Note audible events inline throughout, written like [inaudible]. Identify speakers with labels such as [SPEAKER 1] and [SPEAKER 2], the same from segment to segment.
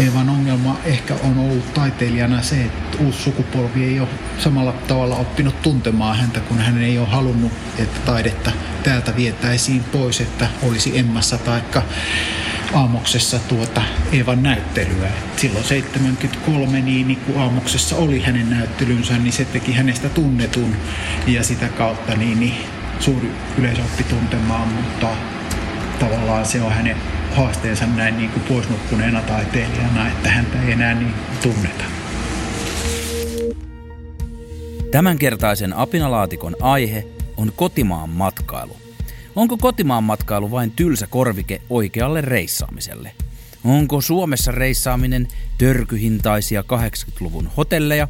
[SPEAKER 1] Eevan ongelma ehkä on ollut taiteilijana se, että uusi sukupolvi ei ole samalla tavalla oppinut tuntemaan häntä, kun hän ei ole halunnut, että taidetta täältä vietäisiin pois, että olisi Emmassa taikka Aamoksessa tuota Eevan näyttelyä. silloin 73, niin, niin kun Aamoksessa oli hänen näyttelynsä, niin se teki hänestä tunnetun ja sitä kautta niin, niin suuri yleisö oppi tuntemaan, mutta tavallaan se on hänen haasteensa näin niin kuin poisnukkuneena taiteilijana, että häntä ei enää niin tunneta.
[SPEAKER 2] Tämänkertaisen apinalaatikon aihe on kotimaan matkailu. Onko kotimaan matkailu vain tylsä korvike oikealle reissaamiselle? Onko Suomessa reissaaminen törkyhintaisia 80-luvun hotelleja,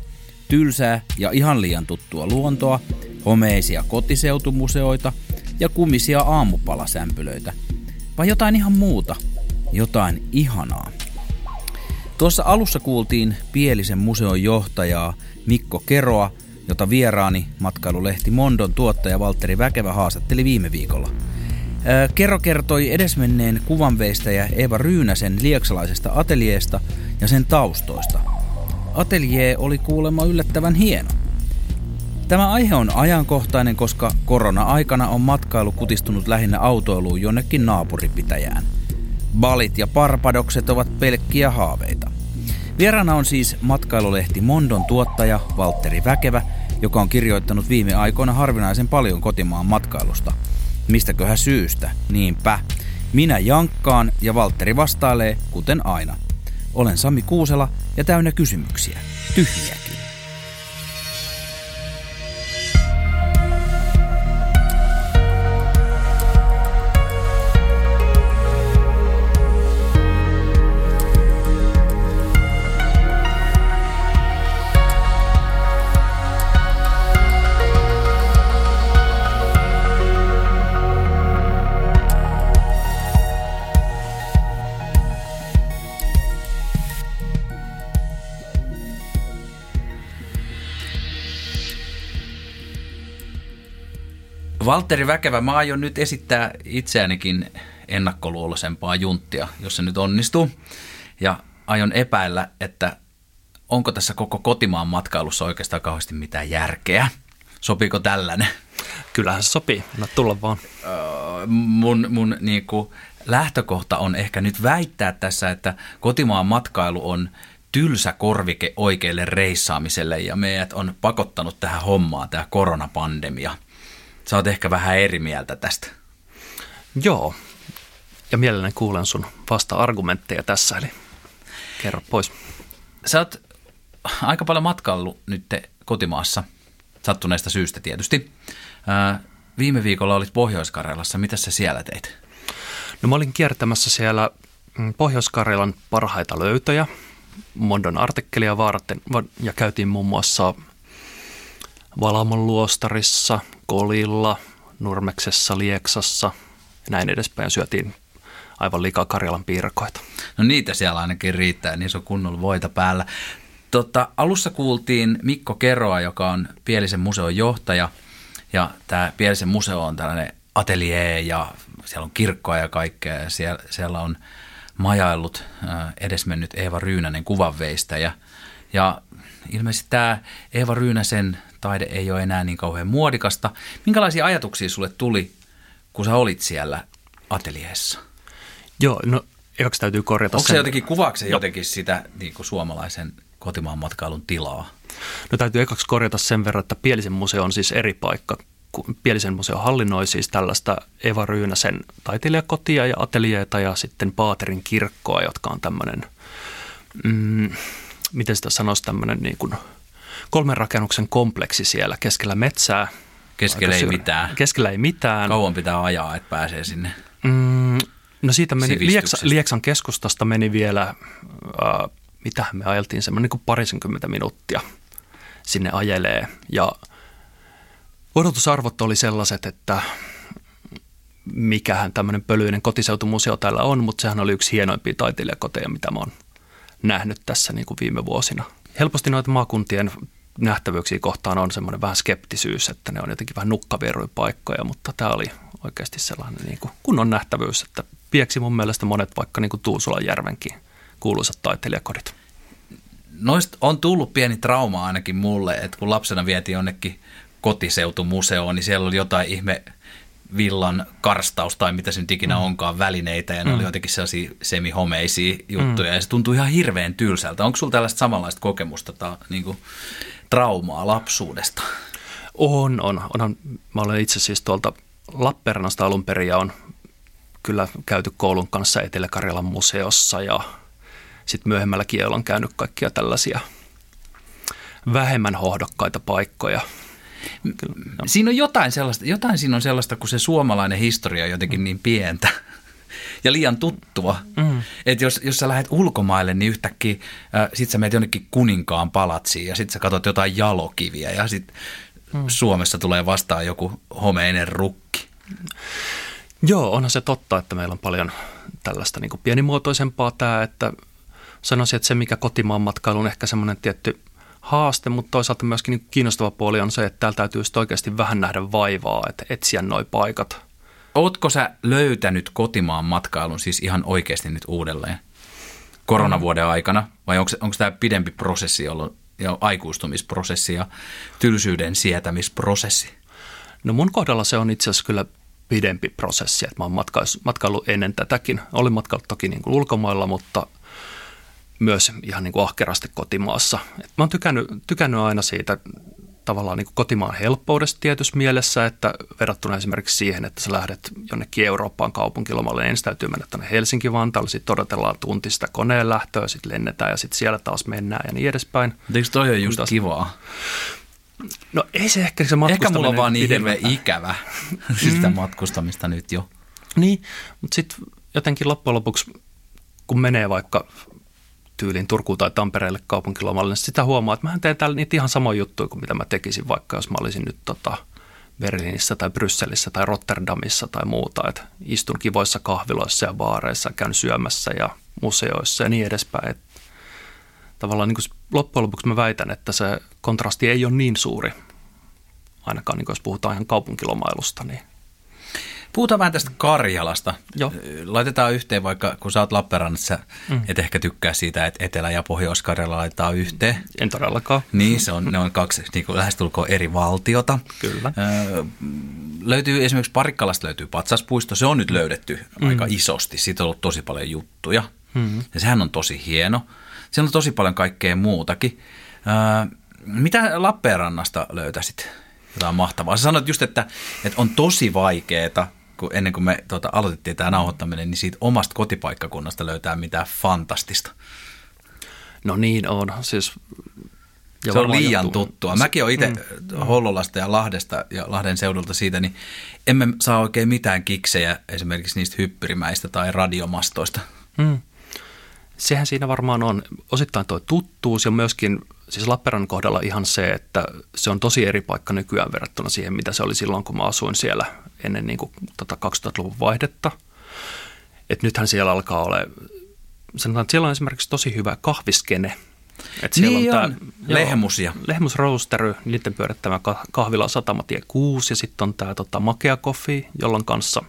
[SPEAKER 2] tylsää ja ihan liian tuttua luontoa, homeisia kotiseutumuseoita ja kumisia aamupalasämpylöitä – vai jotain ihan muuta, jotain ihanaa. Tuossa alussa kuultiin Pielisen museon johtajaa Mikko Keroa, jota vieraani matkailulehti Mondon tuottaja Valtteri Väkevä haastatteli viime viikolla. Kero kertoi edesmenneen kuvanveistäjä Eva Ryynäsen lieksalaisesta ateljeesta ja sen taustoista. Ateljee oli kuulemma yllättävän hieno. Tämä aihe on ajankohtainen, koska korona-aikana on matkailu kutistunut lähinnä autoiluun jonnekin naapuripitäjään. Balit ja parpadokset ovat pelkkiä haaveita. Vieraana on siis matkailulehti Mondon tuottaja Valtteri Väkevä, joka on kirjoittanut viime aikoina harvinaisen paljon kotimaan matkailusta. Mistäköhän syystä? Niinpä. Minä jankkaan ja Valtteri vastailee, kuten aina. Olen Sami Kuusela ja täynnä kysymyksiä. Tyhjiäkin. Valtteri Väkevä, mä aion nyt esittää itseänikin ennakkoluuloisempaa junttia, jos se nyt onnistuu. Ja aion epäillä, että onko tässä koko kotimaan matkailussa oikeastaan kauheasti mitään järkeä. Sopiiko tällainen?
[SPEAKER 3] Kyllähän se sopii. No tulla vaan.
[SPEAKER 2] Öö, mun mun niinku, lähtökohta on ehkä nyt väittää tässä, että kotimaan matkailu on tylsä korvike oikeille reissaamiselle ja meidät on pakottanut tähän hommaan tämä koronapandemia – Sä oot ehkä vähän eri mieltä tästä.
[SPEAKER 3] Joo, ja mielelläni kuulen sun vasta-argumentteja tässä, eli kerro pois.
[SPEAKER 2] Sä oot aika paljon matkailu nyt kotimaassa, sattuneesta syystä tietysti. viime viikolla olit Pohjois-Karjalassa. Mitä sä siellä teit?
[SPEAKER 3] No mä olin kiertämässä siellä mm, Pohjois-Karjalan parhaita löytöjä Mondon artikkelia varten ja käytiin muun muassa Valamon luostarissa, Kolilla, Nurmeksessa, Lieksassa ja näin edespäin. Syötiin aivan liikaa Karjalan piirakoita.
[SPEAKER 2] No niitä siellä ainakin riittää, niin se on kunnolla voita päällä. Tota, alussa kuultiin Mikko Keroa, joka on Pielisen museon johtaja. Ja tämä Pielisen museo on tällainen atelier ja siellä on kirkkoa ja kaikkea. Ja siellä, siellä on majaillut edesmennyt Eeva Ryynänen kuvanveistäjä. Ja ilmeisesti tämä Eeva Ryynäsen taide ei ole enää niin kauhean muodikasta. Minkälaisia ajatuksia sulle tuli, kun sä olit siellä ateljeessa?
[SPEAKER 3] Joo, no ekaksi täytyy korjata
[SPEAKER 2] Onko se jotenkin, kuvaako se jotenkin sitä niin kuin suomalaisen kotimaan matkailun tilaa?
[SPEAKER 3] No täytyy ekaksi korjata sen verran, että Pielisen museo on siis eri paikka. Pielisen museo hallinnoi siis tällaista Eva Ryynäsen taiteilijakotia ja ateljeita ja sitten Paaterin kirkkoa, jotka on tämmöinen, mm, miten sitä sanoisi, tämmöinen niin kuin – kolmen rakennuksen kompleksi siellä keskellä metsää.
[SPEAKER 2] Keskellä ei mitään.
[SPEAKER 3] Keskellä ei mitään.
[SPEAKER 2] Kauan pitää ajaa, että pääsee sinne.
[SPEAKER 3] Mm, no siitä meni, Lieksa, Lieksan keskustasta meni vielä, äh, mitä me ajeltiin, semmoinen niin kuin parisenkymmentä minuuttia sinne ajelee. Ja odotusarvot oli sellaiset, että mikähän tämmöinen pölyinen kotiseutumuseo täällä on, mutta sehän oli yksi hienoimpia taiteilijakoteja, mitä mä oon nähnyt tässä niin kuin viime vuosina. Helposti noita maakuntien nähtävyyksiä kohtaan on semmoinen vähän skeptisyys, että ne on jotenkin vähän paikkoja, mutta tämä oli oikeasti sellainen niin kuin kunnon nähtävyys, että pieksi mun mielestä monet vaikka niin kuin Tuusulan järvenkin kuuluisat taiteilijakodit.
[SPEAKER 2] Noista on tullut pieni trauma ainakin mulle, että kun lapsena vietiin jonnekin kotiseutumuseoon, niin siellä oli jotain ihme villan karstaus tai mitä se nyt ikinä mm. onkaan välineitä ja ne mm. oli jotenkin sellaisia semihomeisia juttuja mm. ja se tuntui ihan hirveän tylsältä. Onko sulla tällaista samanlaista kokemusta tai niin kuin, traumaa lapsuudesta?
[SPEAKER 3] On, on. Onhan, mä olen itse siis tuolta Lappeenrannasta alun perin ja on kyllä käyty koulun kanssa Etelä-Karjalan museossa ja sitten myöhemmällä kielellä on käynyt kaikkia tällaisia vähemmän hohdokkaita paikkoja.
[SPEAKER 2] Kyllä, no. Siinä on jotain sellaista, jotain siinä on sellaista, kun se suomalainen historia on jotenkin niin pientä [laughs] ja liian tuttua. Mm. Että jos, jos sä lähdet ulkomaille, niin yhtäkkiä äh, sit sä menet jonnekin kuninkaan palatsiin ja sit sä katsot jotain jalokiviä ja sit mm. Suomessa tulee vastaan joku homeinen rukki.
[SPEAKER 3] Joo, onhan se totta, että meillä on paljon tällaista niin kuin pienimuotoisempaa tämä, että sanoisin, että se mikä kotimaan matkailu on ehkä semmoinen tietty haaste, mutta toisaalta myöskin niin kiinnostava puoli on se, että täällä täytyy oikeasti vähän nähdä vaivaa, että etsiä nuo paikat.
[SPEAKER 2] Ootko sä löytänyt kotimaan matkailun siis ihan oikeasti nyt uudelleen koronavuoden aikana vai onko, onko tämä pidempi prosessi ollut ja aikuistumisprosessi ja tylsyyden sietämisprosessi?
[SPEAKER 3] No mun kohdalla se on itse asiassa kyllä pidempi prosessi, että mä oon matkailu ennen tätäkin. Olin matkailu toki niin kuin ulkomailla, mutta myös ihan niin kuin ahkerasti kotimaassa. Et mä oon tykännyt, tykännyt aina siitä tavallaan niin kuin kotimaan helppoudesta tietyssä mielessä, että verrattuna esimerkiksi siihen, että sä lähdet jonnekin Eurooppaan kaupunkilomalle, niin ensin täytyy mennä tuonne Helsinki-Vantaalle, sitten odotellaan tunti sitä koneen lähtöä, sitten lennetään ja sitten siellä taas mennään ja niin edespäin.
[SPEAKER 2] Eikö toi ole just taas... kivaa?
[SPEAKER 3] No ei se ehkä se matkustaminen
[SPEAKER 2] Ehkä mulla on vaan niin hirveän ikävä [laughs] sitä mm. matkustamista nyt jo.
[SPEAKER 3] Niin, mutta sitten jotenkin loppujen lopuksi, kun menee vaikka tyyliin Turkuun tai Tampereelle kaupunkilomalle, niin sitä huomaa, että mä teen täällä niitä ihan samoja juttuja kuin mitä mä tekisin vaikka, jos mä olisin nyt tota Berliinissä tai Brysselissä tai Rotterdamissa tai muuta. Että istun kivoissa kahviloissa ja baareissa, käyn syömässä ja museoissa ja niin edespäin. Että tavallaan niin kuin loppujen lopuksi mä väitän, että se kontrasti ei ole niin suuri, ainakaan niin jos puhutaan ihan kaupunkilomailusta, niin
[SPEAKER 2] Puhutaan vähän tästä Karjalasta. Joo. Laitetaan yhteen, vaikka kun sä oot Lappeenrannassa, mm. et ehkä tykkää siitä, että Etelä- ja Pohjois-Karjala laitetaan yhteen.
[SPEAKER 3] En todellakaan.
[SPEAKER 2] Niin, se on, ne on kaksi niin kuin lähestulkoon eri valtiota.
[SPEAKER 3] Kyllä.
[SPEAKER 2] Öö, löytyy esimerkiksi Parikkalasta löytyy Patsaspuisto, se on nyt löydetty mm. aika isosti. Siitä on ollut tosi paljon juttuja. Mm. Ja sehän on tosi hieno. Siellä on tosi paljon kaikkea muutakin. Öö, mitä Lappeenrannasta löytäisit? Jotain mahtavaa. Sä sanoit just, että, että on tosi vaikeaa kun ennen kuin me tuota, aloitettiin tämä nauhoittaminen, niin siitä omasta kotipaikkakunnasta löytää mitään fantastista.
[SPEAKER 3] No niin on. Siis
[SPEAKER 2] ja se on liian johtuu. tuttua. Mäkin olen itse mm. Hollolasta ja Lahdesta ja Lahden seudulta siitä, niin emme saa oikein mitään kiksejä esimerkiksi niistä hyppyrimäistä tai radiomastoista. Mm.
[SPEAKER 3] Sehän siinä varmaan on osittain tuo tuttuus ja myöskin siis Lappeenrannan kohdalla ihan se, että se on tosi eri paikka nykyään verrattuna siihen, mitä se oli silloin, kun mä asuin siellä ennen niin kuin, tota 2000-luvun vaihdetta. Et nythän siellä alkaa olla, sanotaan, että siellä on esimerkiksi tosi hyvä kahviskene.
[SPEAKER 2] Et siellä niin on, on. Tää, Lehmusia.
[SPEAKER 3] Lehmus Roastery, niiden pyörittämä kahvila Satamatie 6 ja sitten on tämä tota, Makea Coffee, jolloin kanssa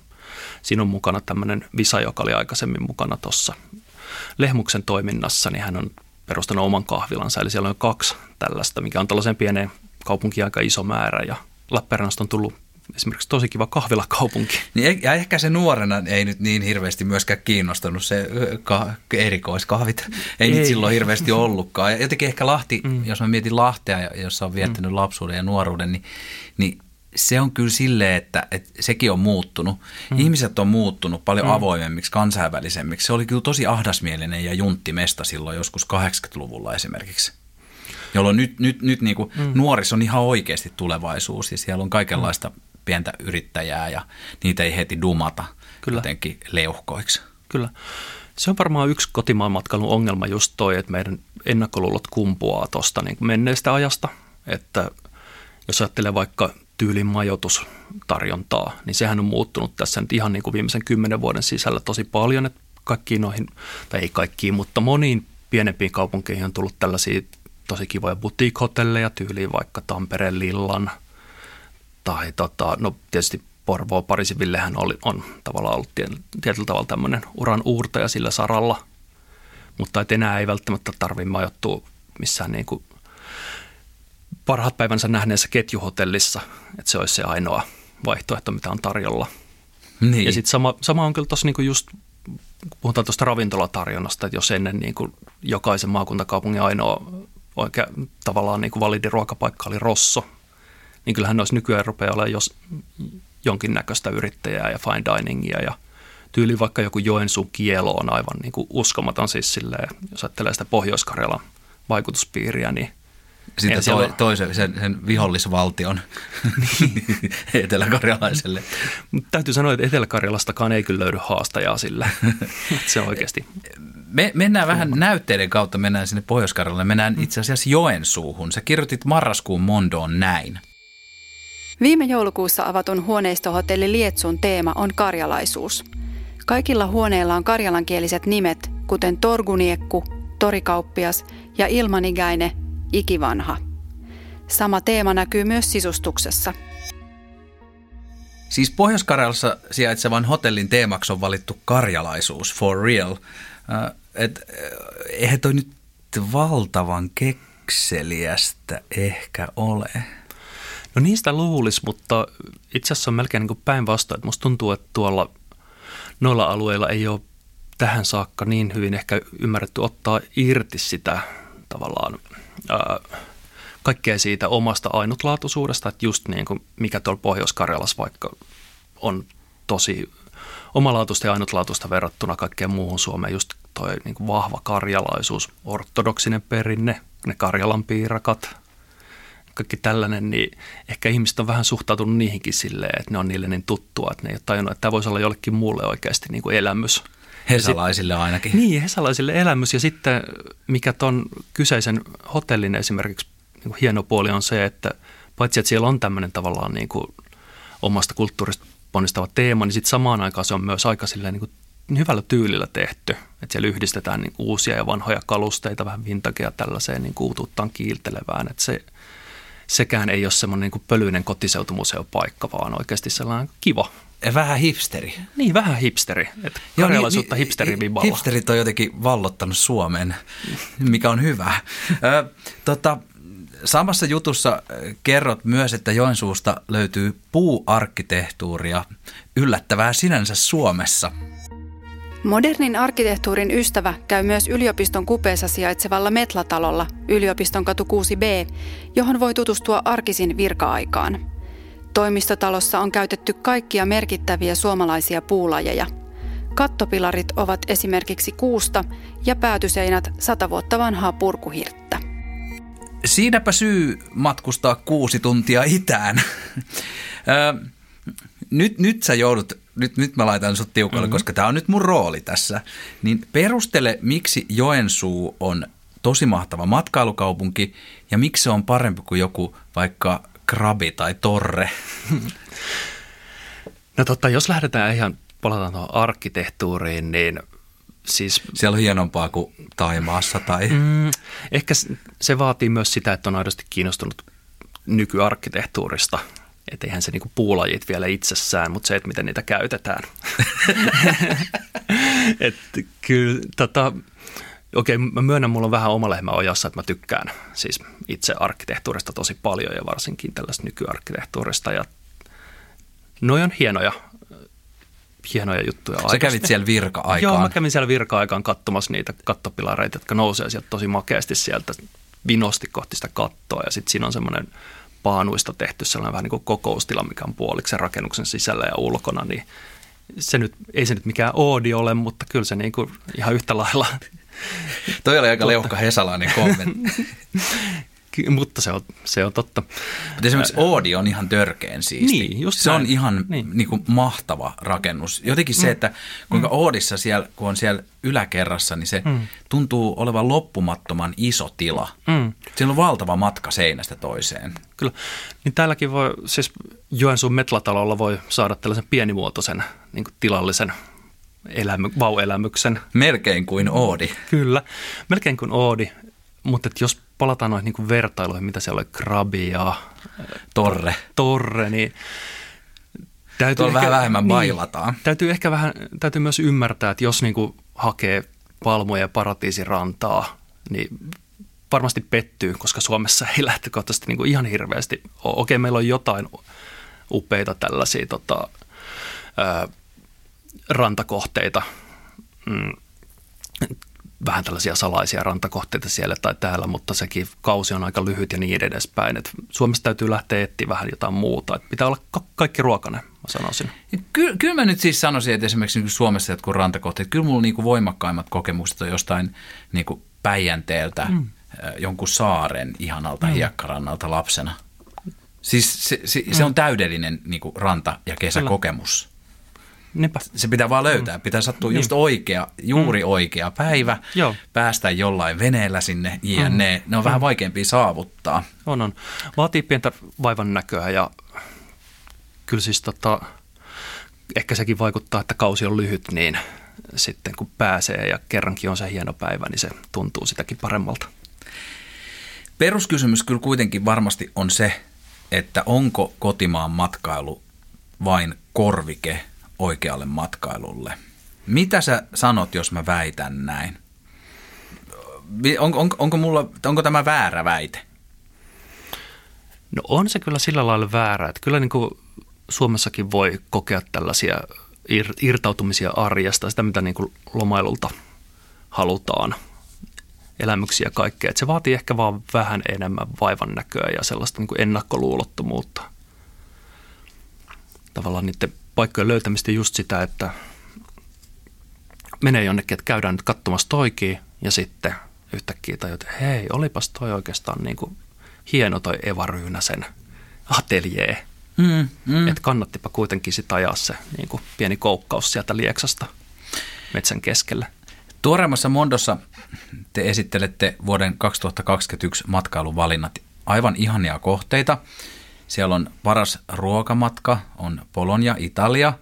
[SPEAKER 3] sinun mukana tämmöinen Visa, joka oli aikaisemmin mukana tuossa Lehmuksen toiminnassa, niin hän on perustanut oman kahvilansa. Eli siellä on kaksi tällaista, mikä on tällaisen pieneen kaupunkiin aika iso määrä ja Lappeenrannasta on tullut esimerkiksi tosi kiva kahvilakaupunki.
[SPEAKER 2] Niin, ja ehkä se nuorena ei nyt niin hirveästi myöskään kiinnostanut se ka- erikoiskahvit. Ei, ei niitä silloin hirveästi ollutkaan. Ja jotenkin ehkä Lahti, mm. jos mä mietin Lahtea, jossa on viettänyt mm. lapsuuden ja nuoruuden, niin, niin se on kyllä silleen, että, että sekin on muuttunut. Mm. Ihmiset on muuttunut paljon mm. avoimemmiksi, kansainvälisemmiksi. Se oli kyllä tosi ahdasmielinen ja junttimesta silloin joskus 80-luvulla esimerkiksi. Jolloin nyt, nyt, nyt niin kuin mm. nuoris on ihan oikeasti tulevaisuus ja siellä on kaikenlaista mm. pientä yrittäjää ja niitä ei heti dumata kyllä. jotenkin leuhkoiksi.
[SPEAKER 3] Kyllä. Se on varmaan yksi kotimaan matkailun ongelma just toi, että meidän ennakkoluulot kumpuaa tuosta niin menneestä ajasta. Että jos ajattelee vaikka tyylin majoitustarjontaa, niin sehän on muuttunut tässä nyt ihan niin kuin viimeisen kymmenen vuoden sisällä tosi paljon, että kaikkiin noihin, tai ei kaikkiin, mutta moniin pienempiin kaupunkeihin on tullut tällaisia tosi kivoja boutique-hotelleja tyyliin vaikka Tampereen Lillan tai tota, no tietysti Porvoo Parisivillehän oli, on tavallaan ollut tietyllä tavalla tämmöinen uran uurtaja sillä saralla. mutta et enää ei välttämättä tarvitse majoittua missään niin kuin parhaat päivänsä nähneessä ketjuhotellissa, että se olisi se ainoa vaihtoehto, mitä on tarjolla. Niin. Ja sitten sama, sama on kyllä tuossa niin just, puhutaan tuosta ravintolatarjonnasta, että jos ennen niin kuin jokaisen maakuntakaupungin ainoa oikea tavallaan niin kuin validi ruokapaikka oli Rosso, niin kyllähän olisi nykyään rupeaa olemaan jos jonkinnäköistä yrittäjää ja fine diningia ja tyyli vaikka joku Joensuun kielo on aivan niin kuin uskomaton siis silleen, jos ajattelee sitä Pohjois-Karjalan vaikutuspiiriä, niin
[SPEAKER 2] sitten to, toisen, sen, sen vihollisvaltion [laughs] eteläkarjalaiselle.
[SPEAKER 3] Täytyy sanoa, että Etelä-Karjalastakaan ei kyllä löydy haastajaa sillä. [laughs] se on oikeasti.
[SPEAKER 2] Me mennään vähän näytteiden kautta, mennään sinne pohjois Mennään itse asiassa Joensuuhun. Sä kirjoitit marraskuun Mondoon näin.
[SPEAKER 4] Viime joulukuussa avatun huoneistohotelli Lietsun teema on karjalaisuus. Kaikilla huoneilla on karjalankieliset nimet, kuten Torguniekku, Torikauppias ja Ilmanigaine, ikivanha. Sama teema näkyy myös sisustuksessa.
[SPEAKER 2] Siis Pohjois-Karjalassa sijaitsevan hotellin teemaksi on valittu karjalaisuus, for real. Äh, et, äh, eihän toi nyt valtavan kekseliästä ehkä ole.
[SPEAKER 3] No niistä luulisi, mutta itse asiassa on melkein niin päinvastoin. Musta tuntuu, että tuolla noilla alueilla ei ole tähän saakka niin hyvin ehkä ymmärretty ottaa irti sitä tavallaan kaikkea siitä omasta ainutlaatuisuudesta, että just niin kuin mikä tuolla Pohjois-Karjalassa vaikka on tosi omalaatuista ja ainutlaatuista verrattuna kaikkeen muuhun Suomeen, just toi niin kuin vahva karjalaisuus, ortodoksinen perinne, ne Karjalan piirakat, kaikki tällainen, niin ehkä ihmiset on vähän suhtautunut niihinkin silleen, että ne on niille niin tuttua, että ne ei ole tajunnut, että tämä voisi olla jollekin muulle oikeasti niin kuin elämys.
[SPEAKER 2] Hesalaisille ainakin.
[SPEAKER 3] Niin, hesalaisille elämys. Ja sitten mikä tuon kyseisen hotellin esimerkiksi niin hieno puoli on se, että paitsi että siellä on tämmöinen tavallaan niin kuin omasta kulttuurista ponnistava teema, niin sitten samaan aikaan se on myös aika silleen niin kuin hyvällä tyylillä tehty. Että siellä yhdistetään niin uusia ja vanhoja kalusteita, vähän vintagea tällaiseen niin uutuuttaan kiiltelevään. Että se, sekään ei ole semmoinen niin pölyinen kotiseutumuseopaikka, vaan oikeasti sellainen kiva.
[SPEAKER 2] Vähän hipsteri.
[SPEAKER 3] Niin, vähän hipsteri. Että karjalaisuutta niin, hipsterin viballa.
[SPEAKER 2] Hipsterit on jotenkin vallottanut Suomen, mikä on hyvä. Ö, tota, samassa jutussa kerrot myös, että Joensuusta löytyy puuarkkitehtuuria, yllättävää sinänsä Suomessa –
[SPEAKER 4] Modernin arkkitehtuurin ystävä käy myös yliopiston kupeessa sijaitsevalla Metlatalolla, yliopiston katu 6b, johon voi tutustua arkisin virka-aikaan. Toimistotalossa on käytetty kaikkia merkittäviä suomalaisia puulajeja. Kattopilarit ovat esimerkiksi kuusta ja päätyseinät sata vuotta vanhaa purkuhirttä.
[SPEAKER 2] Siinäpä syy matkustaa kuusi tuntia itään. nyt, nyt sä joudut nyt, nyt mä laitan sut tiukalle, mm-hmm. koska tämä on nyt mun rooli tässä. Niin perustele, miksi Joensuu on tosi mahtava matkailukaupunki ja miksi se on parempi kuin joku vaikka Krabi tai Torre?
[SPEAKER 3] No totta, jos lähdetään ihan, palataan tuohon arkkitehtuuriin, niin siis...
[SPEAKER 2] Siellä on hienompaa kuin Taimaassa tai... Mm,
[SPEAKER 3] ehkä se vaatii myös sitä, että on aidosti kiinnostunut nykyarkkitehtuurista – että eihän se niinku puulajit vielä itsessään, mutta se, että miten niitä käytetään. [laughs] [laughs] että kyllä, tota, okei, mä myönnän, mulla on vähän oma lehmä ojassa, että mä tykkään siis itse arkkitehtuurista tosi paljon ja varsinkin tällaista nykyarkkitehtuurista ja noi on hienoja, hienoja juttuja.
[SPEAKER 2] Sä kävit siellä virka-aikaan?
[SPEAKER 3] Joo, mä kävin siellä virka-aikaan katsomassa niitä kattopilareita, jotka nousee sieltä tosi makeasti sieltä vinosti kohti sitä kattoa ja sitten siinä on semmoinen – paanuista tehty sellainen vähän niin kuin kokoustila, mikä on puoliksi rakennuksen sisällä ja ulkona, niin se nyt, ei se nyt mikään oodi ole, mutta kyllä se niin kuin ihan yhtä lailla.
[SPEAKER 2] Toi oli aika leuhka hesalainen kommentti. [laughs]
[SPEAKER 3] mutta se on, se on totta.
[SPEAKER 2] Mutta esimerkiksi Oodi on ihan törkeen siisti.
[SPEAKER 3] Niin, just
[SPEAKER 2] se näin. on ihan niin. Niin kuin mahtava rakennus. Jotenkin se, mm. että kuinka mm. Oodissa siellä, kun on siellä yläkerrassa, niin se mm. tuntuu olevan loppumattoman iso tila. Mm. Siellä on valtava matka seinästä toiseen.
[SPEAKER 3] Kyllä. Niin täälläkin voi, siis Joensuun Metlatalolla voi saada tällaisen pienimuotoisen niin kuin tilallisen elämy, vauelämyksen.
[SPEAKER 2] Melkein kuin Oodi.
[SPEAKER 3] Kyllä, melkein kuin Oodi. Mutta jos palataan noihin niin vertailuihin, mitä siellä oli Krabi ja
[SPEAKER 2] Torre,
[SPEAKER 3] torre niin
[SPEAKER 2] täytyy ehkä, vähän vähemmän niin, bailataan.
[SPEAKER 3] Täytyy ehkä vähän, täytyy myös ymmärtää, että jos niin kuin hakee palmuja ja paratiisirantaa, niin varmasti pettyy, koska Suomessa ei [laughs] lähtökohtaisesti niin kuin ihan hirveästi ole. Okei, meillä on jotain upeita tällaisia tota, rantakohteita, mm, vähän tällaisia salaisia rantakohteita siellä tai täällä, mutta sekin kausi on aika lyhyt ja niin edespäin. Et Suomessa täytyy lähteä etsiä vähän jotain muuta. Et pitää olla ka- kaikki ruokainen, mä sanoisin.
[SPEAKER 2] Ky- kyllä mä nyt siis sanoisin, että esimerkiksi niin Suomessa jotkut rantakohteet, kyllä mulla niin kuin voimakkaimmat kokemukset on jostain niin kuin Päijänteeltä, mm. jonkun saaren ihanalta mm. hiekkarannalta lapsena. Siis se, se, se on täydellinen niin kuin ranta- ja kesäkokemus.
[SPEAKER 3] Niinpä.
[SPEAKER 2] Se pitää vaan löytää. Mm. Pitää sattua niin. just oikea, juuri mm. oikea päivä, Joo. päästä jollain veneellä sinne, jne. Mm. Ne on mm. vähän vaikeampia saavuttaa.
[SPEAKER 3] On, on. Vaatii pientä vaivan näköä ja kyllä siis tota, ehkä sekin vaikuttaa, että kausi on lyhyt, niin sitten kun pääsee ja kerrankin on se hieno päivä, niin se tuntuu sitäkin paremmalta.
[SPEAKER 2] Peruskysymys kyllä kuitenkin varmasti on se, että onko kotimaan matkailu vain korvike oikealle matkailulle. Mitä sä sanot, jos mä väitän näin? On, on, onko, mulla, onko tämä väärä väite?
[SPEAKER 3] No on se kyllä sillä lailla väärä, että kyllä niin kuin Suomessakin voi kokea tällaisia ir, irtautumisia arjesta, sitä mitä niin kuin lomailulta halutaan, elämyksiä ja kaikkea. Että se vaatii ehkä vaan vähän enemmän vaivan näköä ja sellaista niin kuin ennakkoluulottomuutta. Tavallaan niiden paikkojen löytämistä just sitä, että menee jonnekin, että käydään nyt katsomassa toikin ja sitten yhtäkkiä tajut, että hei, olipas toi oikeastaan niin kuin hieno toi Eva Ryynäsen ateljee. Mm, mm. Että kannattipa kuitenkin sitä ajaa se niin kuin pieni koukkaus sieltä Lieksasta metsän keskelle.
[SPEAKER 2] Tuoreemmassa Mondossa te esittelette vuoden 2021 matkailuvalinnat. Aivan ihania kohteita. Siellä on paras ruokamatka, on Polonia, Italia.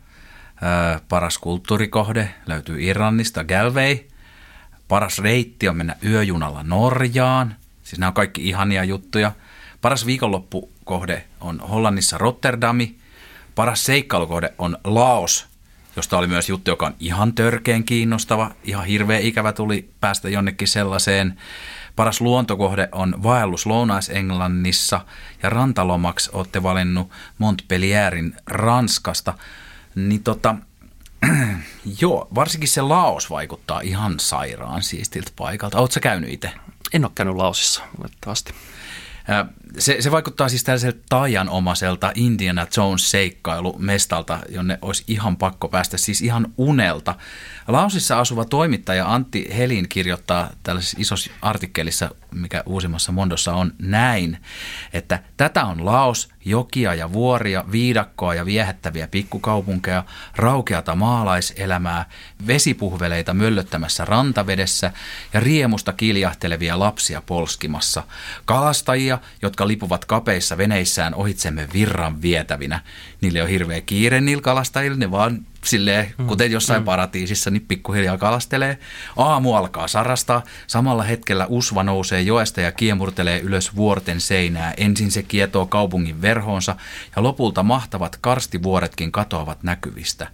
[SPEAKER 2] Paras kulttuurikohde löytyy Irlannista, Galway. Paras reitti on mennä yöjunalla Norjaan. Siis nämä on kaikki ihania juttuja. Paras viikonloppukohde on Hollannissa Rotterdami. Paras seikkailukohde on Laos, josta oli myös juttu, joka on ihan törkeen kiinnostava. Ihan hirveä ikävä tuli päästä jonnekin sellaiseen. Paras luontokohde on vaellus Lounais-Englannissa ja rantalomaksi olette valinnut Montpellierin Ranskasta. Niin tota, [clears throat] joo, varsinkin se Laos vaikuttaa ihan sairaan siistiltä paikalta. Oletko käynyt itse?
[SPEAKER 3] En ole käynyt Laosissa, valitettavasti.
[SPEAKER 2] Se, se vaikuttaa siis tällaiselta taianomaiselta Indiana Jones-seikkailumestalta, jonne olisi ihan pakko päästä, siis ihan unelta. Lausissa asuva toimittaja Antti Helin kirjoittaa tällaisessa isossa artikkelissa, mikä uusimmassa Mondossa on näin, että tätä on Laos, jokia ja vuoria, viidakkoa ja viehättäviä pikkukaupunkeja, raukeata maalaiselämää, vesipuhveleita möllöttämässä rantavedessä ja riemusta kiljahtelevia lapsia polskimassa, kalastajia, jotka lipuvat kapeissa veneissään ohitsemme virran vietävinä. Niille on hirveä kiire niillä kalastajilla, ne vaan silleen, mm. kuten jossain mm. paratiisissa, niin pikkuhiljaa kalastelee. Aamu alkaa sarastaa, samalla hetkellä usva nousee joesta ja kiemurtelee ylös vuorten seinää. Ensin se kietoo kaupungin verhoonsa ja lopulta mahtavat karstivuoretkin katoavat näkyvistä.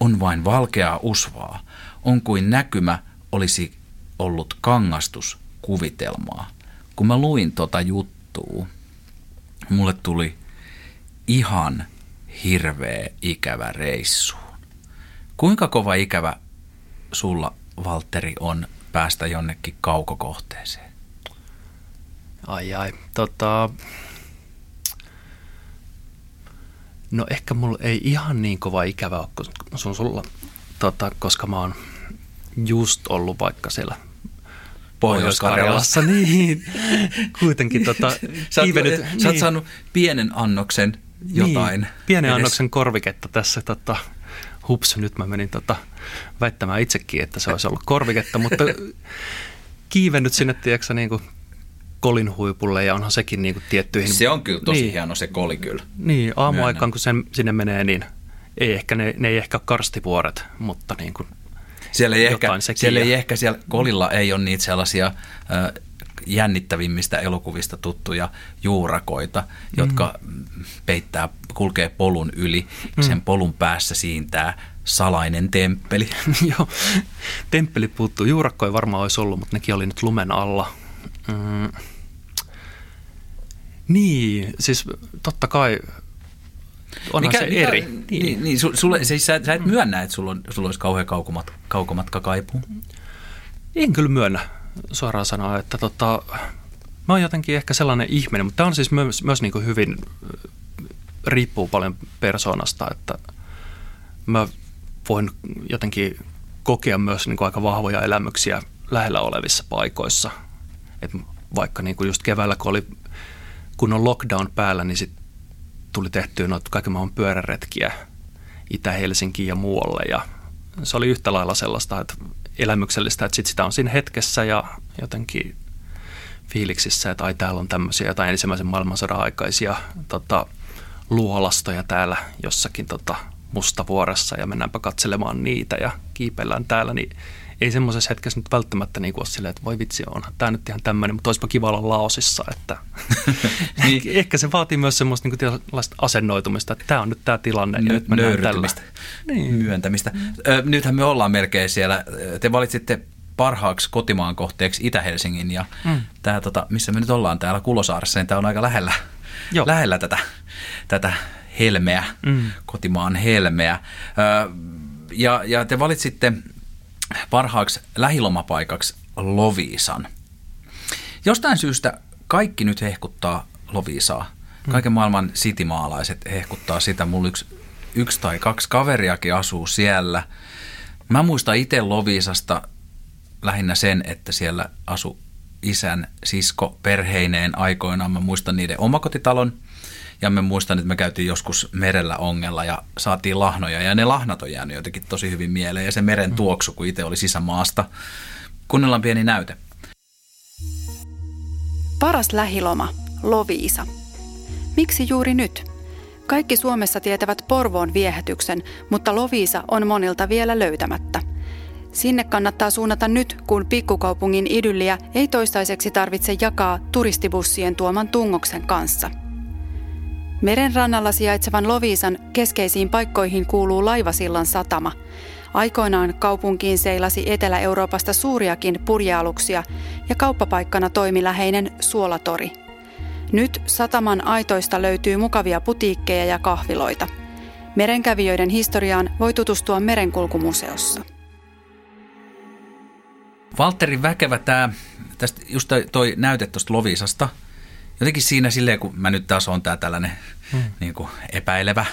[SPEAKER 2] On vain valkeaa usvaa. On kuin näkymä olisi ollut kangastus kuvitelmaa. Kun mä luin tota juttua, mulle tuli ihan hirveä ikävä reissu. Kuinka kova ikävä sulla, Valtteri, on päästä jonnekin kaukokohteeseen?
[SPEAKER 3] Ai ai, tota... No ehkä mulla ei ihan niin kova ikävä ole kuin sun sulla, tota, koska mä oon just ollut vaikka siellä Pohjois-Karjalassa. niin, kuitenkin tota, [laughs]
[SPEAKER 2] sä, oot, kiivenyt, niin. sä oot saanut pienen annoksen jotain. Niin,
[SPEAKER 3] pienen edes. annoksen korviketta tässä tota, hups, nyt mä menin tota, väittämään itsekin, että se olisi ollut korviketta, mutta [laughs] kiivennyt sinne, tiedätkö, niin kuin kolin huipulle ja onhan sekin niin kuin tiettyihin...
[SPEAKER 2] Se on kyllä tosi niin, hieno se koli kyllä.
[SPEAKER 3] Niin, aamuaikaan kun sen, sinne menee, niin ei ehkä, ne, ne ei ehkä karstivuoret, mutta niin kuin
[SPEAKER 2] siellä ei, ehkä, siellä ei ehkä siellä kolilla ei ole niitä sellaisia jännittävimmistä elokuvista tuttuja juurakoita, jotka mm. peittää, kulkee polun yli. Mm. Sen polun päässä siintää salainen temppeli. [laughs]
[SPEAKER 3] Joo, temppeli puuttuu. Juurakkoja varmaan olisi ollut, mutta nekin oli nyt lumen alla. Mm. Niin, siis totta kai onhan mikä, se mikä, eri.
[SPEAKER 2] Niin, niin, niin sulle, siis sä, sä et myönnä, että sulla, on, sulla olisi kauhean kaukomat, kaukomatka kaipuu?
[SPEAKER 3] En kyllä myönnä suoraan sanoa, että tota, mä oon jotenkin ehkä sellainen ihminen, mutta tämä on siis myös, myös niin kuin hyvin, riippuu paljon persoonasta, että mä voin jotenkin kokea myös niin kuin aika vahvoja elämyksiä lähellä olevissa paikoissa. Et vaikka niin kuin just keväällä, kun oli kun on lockdown päällä, niin sit tuli tehtyä noita kaiken maailman pyöräretkiä Itä-Helsinkiin ja muualle. Ja se oli yhtä lailla sellaista että elämyksellistä, että sit sitä on siinä hetkessä ja jotenkin fiiliksissä, että ai täällä on tämmöisiä jotain ensimmäisen maailmansodan aikaisia tota, luolastoja täällä jossakin tota, mustavuoressa ja mennäänpä katselemaan niitä ja kiipellään täällä, niin ei semmoisessa hetkessä nyt välttämättä niin kuin ole silleen, että voi vitsi, onhan tämä nyt ihan tämmöinen, mutta olisipa kiva olla laosissa. Että [laughs] niin. Ehkä se vaatii myös semmoista niin kuin asennoitumista, että tämä on nyt tämä tilanne ja nyt mennään tällä.
[SPEAKER 2] Niin. Myöntämistä. Ö, nythän me ollaan melkein siellä. Te valitsitte parhaaksi kotimaan kohteeksi Itä-Helsingin ja mm. tämä, tota, missä me nyt ollaan täällä Kulosaaressa, niin tämä on aika lähellä, Joo. lähellä tätä, tätä helmeä, mm. kotimaan helmeä. Ö, ja, ja te valitsitte parhaaksi lähilomapaikaksi Loviisan. Jostain syystä kaikki nyt hehkuttaa Loviisaa. Kaiken maailman sitimaalaiset hehkuttaa sitä. Mulla yksi, yksi tai kaksi kaveriakin asuu siellä. Mä muistan itse Loviisasta lähinnä sen, että siellä asu isän sisko perheineen aikoinaan. Mä muistan niiden omakotitalon – ja me muistan, että me käytiin joskus merellä ongella ja saatiin lahnoja. Ja ne lahnat on jäänyt jotenkin tosi hyvin mieleen. Ja se meren mm. tuoksu, kun itse oli sisämaasta. Kuunnellaan pieni näyte.
[SPEAKER 4] Paras lähiloma, Loviisa. Miksi juuri nyt? Kaikki Suomessa tietävät Porvoon viehätyksen, mutta Loviisa on monilta vielä löytämättä. Sinne kannattaa suunnata nyt, kun pikkukaupungin idylliä ei toistaiseksi tarvitse jakaa turistibussien tuoman tungoksen kanssa – Merenrannalla sijaitsevan Loviisan keskeisiin paikkoihin kuuluu laivasillan satama. Aikoinaan kaupunkiin seilasi Etelä-Euroopasta suuriakin purjealuksia ja kauppapaikkana toimi läheinen suolatori. Nyt sataman aitoista löytyy mukavia putiikkeja ja kahviloita. Merenkävijöiden historiaan voi tutustua Merenkulkumuseossa.
[SPEAKER 2] Valtteri Väkevä, tämä, tästä just toi näyte tuosta Lovisasta – jotenkin siinä silleen, kun mä nyt taas on tää tällainen hmm. niin kuin epäilevä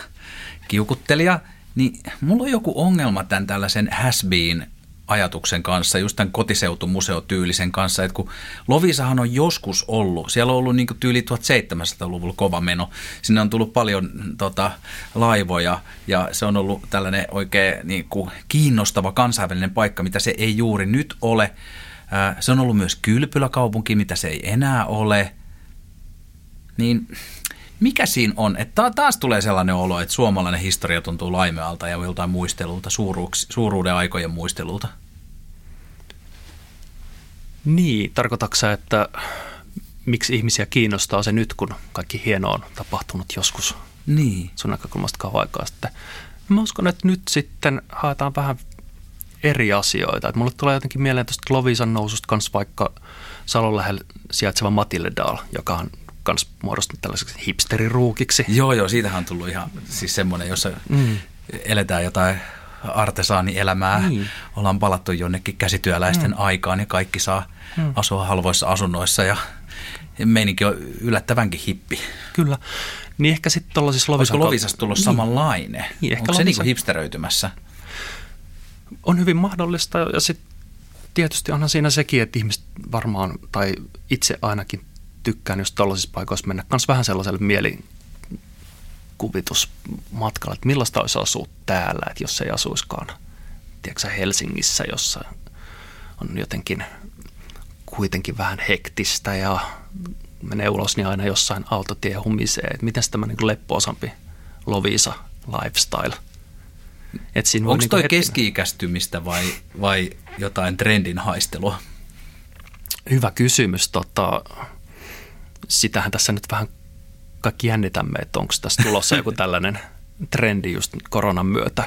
[SPEAKER 2] kiukuttelija, niin mulla on joku ongelma tämän tällaisen has been ajatuksen kanssa, just tämän kotiseutumuseotyylisen kanssa, että kun Lovisahan on joskus ollut, siellä on ollut niin tyyli 1700-luvulla kova meno, sinne on tullut paljon tota, laivoja ja se on ollut tällainen oikein niin kuin kiinnostava kansainvälinen paikka, mitä se ei juuri nyt ole. Se on ollut myös kylpyläkaupunki, mitä se ei enää ole – niin mikä siinä on? Että taas tulee sellainen olo, että suomalainen historia tuntuu laimealta ja joltain muistelulta, suuruuks, suuruuden aikojen muistelulta.
[SPEAKER 3] Niin, tarkoitatko että miksi ihmisiä kiinnostaa se nyt, kun kaikki hieno on tapahtunut joskus
[SPEAKER 2] niin.
[SPEAKER 3] sun näkökulmasta kauan aikaa sitten? Mä uskon, että nyt sitten haetaan vähän eri asioita. Että mulle tulee jotenkin mieleen tuosta Lovisan noususta kanssa vaikka Salon lähellä sijaitseva Matilde Dahl, joka on kans muodostunut tällaiseksi hipsteriruukiksi.
[SPEAKER 2] Joo, joo, siitähän on tullut ihan siis semmoinen, jossa mm. eletään jotain artesaanielämää. Niin. Ollaan palattu jonnekin käsityöläisten mm. aikaan ja kaikki saa mm. asua halvoissa asunnoissa ja meininki on yllättävänkin hippi.
[SPEAKER 3] Kyllä. Niin ehkä sitten tuollaisissa
[SPEAKER 2] Lovisan... Olisiko Lovisasta tullut niin. samanlainen? Niin, ehkä Onko Lovisa... se niin hipsteröitymässä?
[SPEAKER 3] On hyvin mahdollista ja sitten tietysti onhan siinä sekin, että ihmiset varmaan, tai itse ainakin tykkään just tällaisissa paikoissa mennä myös vähän sellaiselle mielikuvitusmatkalle, että millaista olisi asua täällä, että jos ei asuiskaan tiedätkö, Helsingissä, jossa on jotenkin kuitenkin vähän hektistä ja menee ulos, niin aina jossain autotie humisee. Että miten tämä niin leppoisampi Lovisa lifestyle?
[SPEAKER 2] Et siinä Onko niin toi keski-ikäistymistä vai, vai jotain trendin haistelua?
[SPEAKER 3] Hyvä kysymys. Tota, sitähän tässä nyt vähän kaikki jännitämme, että onko tässä tulossa joku [laughs] tällainen trendi just koronan myötä,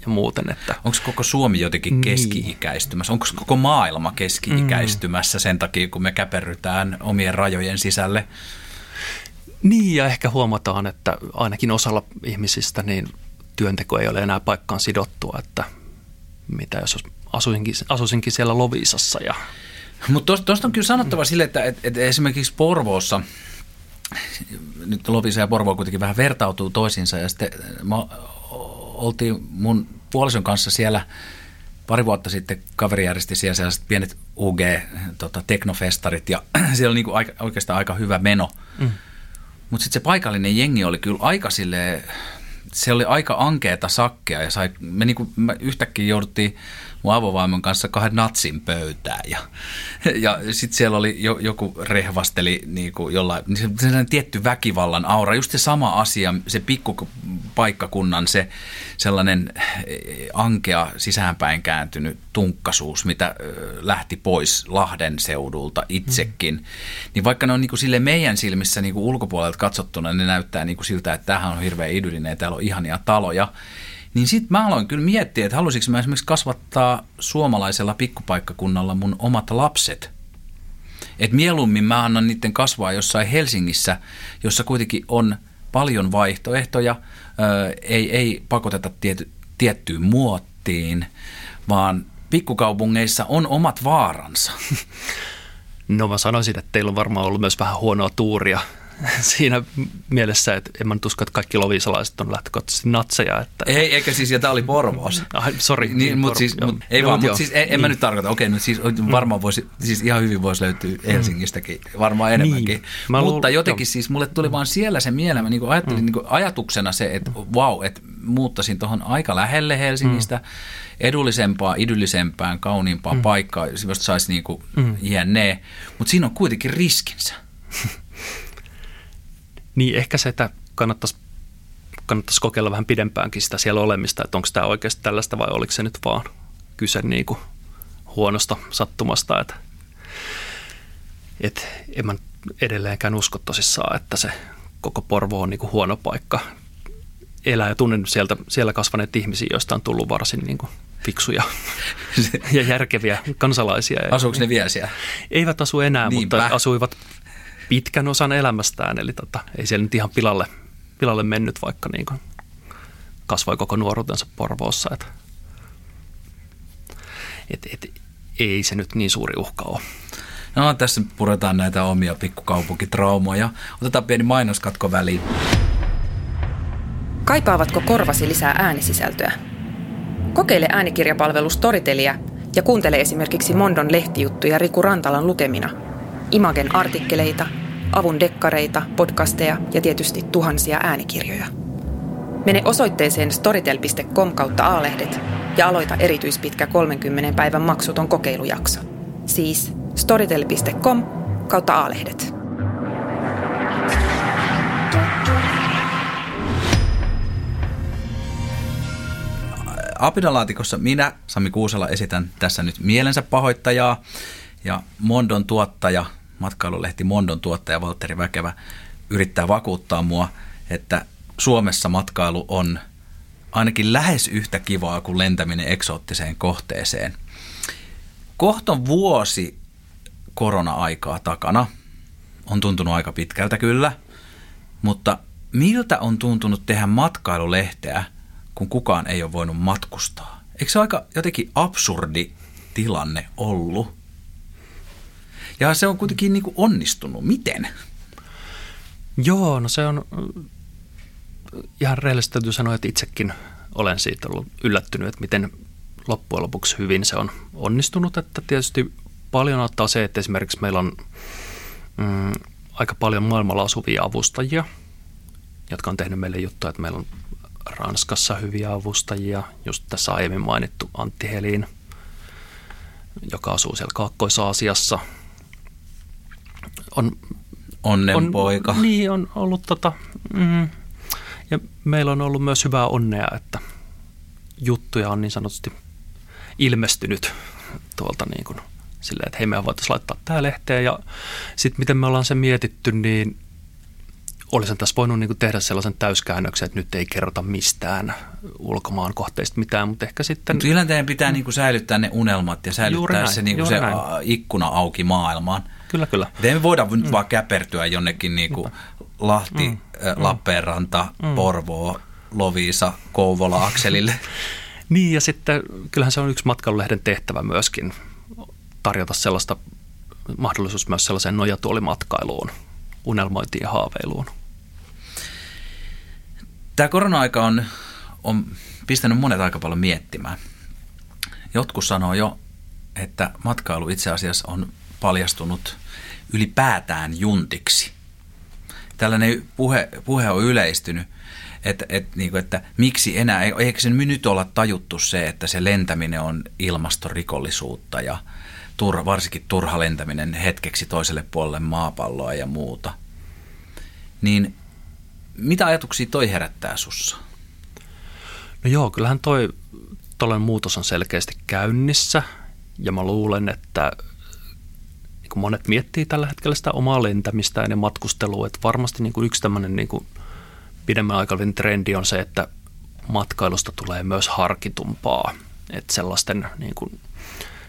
[SPEAKER 3] ja muuten. Että.
[SPEAKER 2] Onko koko Suomi jotenkin niin. keski-ikäistymässä? Onko koko maailma keski-ikäistymässä sen takia, kun me käperrytään omien rajojen sisälle?
[SPEAKER 3] Niin, ja ehkä huomataan, että ainakin osalla ihmisistä niin työnteko ei ole enää paikkaan sidottua, että mitä jos asuisinkin, asuisinkin siellä Lovisassa. Ja...
[SPEAKER 2] Mutta tuosta on kyllä sanottava sille, että, että, että esimerkiksi Porvoossa, nyt Lovisa ja Porvoo kuitenkin vähän vertautuu toisiinsa ja sitten me oltiin mun puolison kanssa siellä pari vuotta sitten kaveri järjesti siellä sellaiset pienet UG-teknofestarit tota, ja [clears throat] siellä oli niinku aika, oikeastaan aika hyvä meno. Mm. Mutta sitten se paikallinen jengi oli kyllä aika silleen, se oli aika ankeeta sakkea ja sai, me niinku, me yhtäkkiä jouduttiin mun avovaimon kanssa kahden natsin pöytään. Ja, ja sitten siellä oli jo, joku rehvasteli niin kuin jollain, niin se, sellainen tietty väkivallan aura. Just se sama asia, se pikkupaikkakunnan se sellainen eh, ankea sisäänpäin kääntynyt tunkkasuus, mitä lähti pois Lahden seudulta itsekin. Mm. Niin vaikka ne on niin kuin sille meidän silmissä niin kuin ulkopuolelta katsottuna, ne näyttää niin kuin siltä, että tämähän on hirveän idyllinen ja täällä on ihania taloja. Niin sitten mä aloin kyllä miettiä, että haluaisinko mä esimerkiksi kasvattaa suomalaisella pikkupaikkakunnalla mun omat lapset. Et mieluummin mä annan niiden kasvaa jossain Helsingissä, jossa kuitenkin on paljon vaihtoehtoja, ei, ei pakoteta tiety, tiettyyn muottiin, vaan pikkukaupungeissa on omat vaaransa. [laughs]
[SPEAKER 3] No mä sanoisin, että teillä on varmaan ollut myös vähän huonoa tuuria [laughs] siinä mielessä, että en mä nyt usko, että kaikki lovisalaiset on lähtökohtaisesti natseja. Että...
[SPEAKER 2] Ei, eikä siis, ja tämä oli Porvoos. [laughs]
[SPEAKER 3] Ah, sorry.
[SPEAKER 2] Niin, niin mutta siis, mut, ei no, vaan, mutta siis en, en niin. mä nyt tarkoita, okei, nyt siis mm. varmaan voisi, siis ihan hyvin voisi löytyä mm. Helsingistäkin, varmaan enemmänkin. Niin. Mä mutta luul... jotenkin jo. siis mulle tuli vaan siellä se mieleen, mä niin ajattelin mm. niin ajatuksena se, että wow, että muuttaisin tuohon aika lähelle Helsingistä, mm. edullisempaa, idyllisempään, kauniimpaan mm. paikkaan, josta saisi niin kuin mm. jne. Mutta siinä on kuitenkin riskinsä. [laughs]
[SPEAKER 3] Niin ehkä se, että kannattaisi, kannattaisi kokeilla vähän pidempäänkin sitä siellä olemista, että onko tämä oikeasti tällaista vai oliko se nyt vaan kyse niin kuin huonosta sattumasta, että, että en mä edelleenkään usko tosissaan, että se koko Porvo on niin kuin huono paikka elää ja tunnen sieltä, siellä kasvaneet ihmisiä, joista on tullut varsin niin kuin fiksuja [laughs] ja järkeviä kansalaisia.
[SPEAKER 2] Asuuko ne vielä siellä?
[SPEAKER 3] Eivät asu enää, Niinpä. mutta asuivat pitkän osan elämästään, eli tota, ei siellä nyt ihan pilalle, pilalle mennyt, vaikka niin kuin kasvoi koko nuoruutensa Porvoossa. Et, et, et, ei se nyt niin suuri uhka ole.
[SPEAKER 2] No tässä puretaan näitä omia pikkukaupunkitraumoja. Otetaan pieni mainoskatko väliin.
[SPEAKER 5] Kaipaavatko korvasi lisää äänisisältöä? Kokeile äänikirjapalvelu Storytelia ja kuuntele esimerkiksi Mondon lehtijuttuja Riku Rantalan lukemina – Imagen artikkeleita, avun dekkareita, podcasteja ja tietysti tuhansia äänikirjoja. Mene osoitteeseen storytel.com kautta aalehdet ja aloita erityispitkä 30 päivän maksuton kokeilujakso. Siis storytel.com kautta aalehdet.
[SPEAKER 2] Apinalaatikossa minä, Sami Kuusela, esitän tässä nyt mielensä pahoittajaa ja Mondon tuottaja, matkailulehti Mondon tuottaja Valtteri Väkevä yrittää vakuuttaa mua, että Suomessa matkailu on ainakin lähes yhtä kivaa kuin lentäminen eksoottiseen kohteeseen. Kohton vuosi korona-aikaa takana. On tuntunut aika pitkältä kyllä, mutta miltä on tuntunut tehdä matkailulehteä, kun kukaan ei ole voinut matkustaa? Eikö se aika jotenkin absurdi tilanne ollut? Ja se on kuitenkin niin kuin onnistunut. Miten?
[SPEAKER 3] Joo, no se on ihan rehellisesti täytyy sanoa, että itsekin olen siitä ollut yllättynyt, että miten loppujen lopuksi hyvin se on onnistunut. Että tietysti paljon ottaa se, että esimerkiksi meillä on mm, aika paljon maailmalla asuvia avustajia, jotka on tehnyt meille juttuja, että meillä on Ranskassa hyviä avustajia, just tässä aiemmin mainittu Antti Helin, joka asuu siellä Kaakkois-Aasiassa – on...
[SPEAKER 2] Onnenpoika.
[SPEAKER 3] On, niin, on ollut tota, mm, ja meillä on ollut myös hyvää onnea, että juttuja on niin sanotusti ilmestynyt tuolta niin kuin silleen, että hei me voitaisiin laittaa tämä lehteen ja sitten miten me ollaan se mietitty, niin olisin tässä voinut niin kuin tehdä sellaisen täyskäännöksen, että nyt ei kerrota mistään ulkomaan kohteista mitään, mutta ehkä sitten...
[SPEAKER 2] Mutta kyllä teidän pitää niin kuin säilyttää ne unelmat ja säilyttää
[SPEAKER 3] näin,
[SPEAKER 2] se, niin kuin se ikkuna auki maailmaan.
[SPEAKER 3] Kyllä, kyllä.
[SPEAKER 2] Te ei voida mm. vaan käpertyä jonnekin niin kuin Lahti, mm. äh, Lappeenranta, mm. Porvoo, Loviisa, Kouvola, Akselille. [laughs]
[SPEAKER 3] niin ja sitten kyllähän se on yksi matkailulehden tehtävä myöskin tarjota sellaista mahdollisuus myös sellaiseen nojatuolimatkailuun, unelmointiin ja haaveiluun.
[SPEAKER 2] Tämä korona-aika on, on pistänyt monet aika paljon miettimään. Jotkut sanoo jo, että matkailu itse asiassa on paljastunut ylipäätään juntiksi. Tällainen puhe, puhe on yleistynyt, että, että, niin kuin, että miksi enää, eikö se nyt olla tajuttu se, että se lentäminen on ilmastorikollisuutta ja turha, varsinkin turha lentäminen hetkeksi toiselle puolelle maapalloa ja muuta. Niin mitä ajatuksia toi herättää sussa?
[SPEAKER 3] No joo, kyllähän toi tollainen muutos on selkeästi käynnissä ja mä luulen, että kuin monet miettii tällä hetkellä sitä omaa lentämistä ja matkustelua, että varmasti niin kuin yksi tämmöinen niin kuin pidemmän aikavälin trendi on se, että matkailusta tulee myös harkitumpaa, että sellaisten niin kuin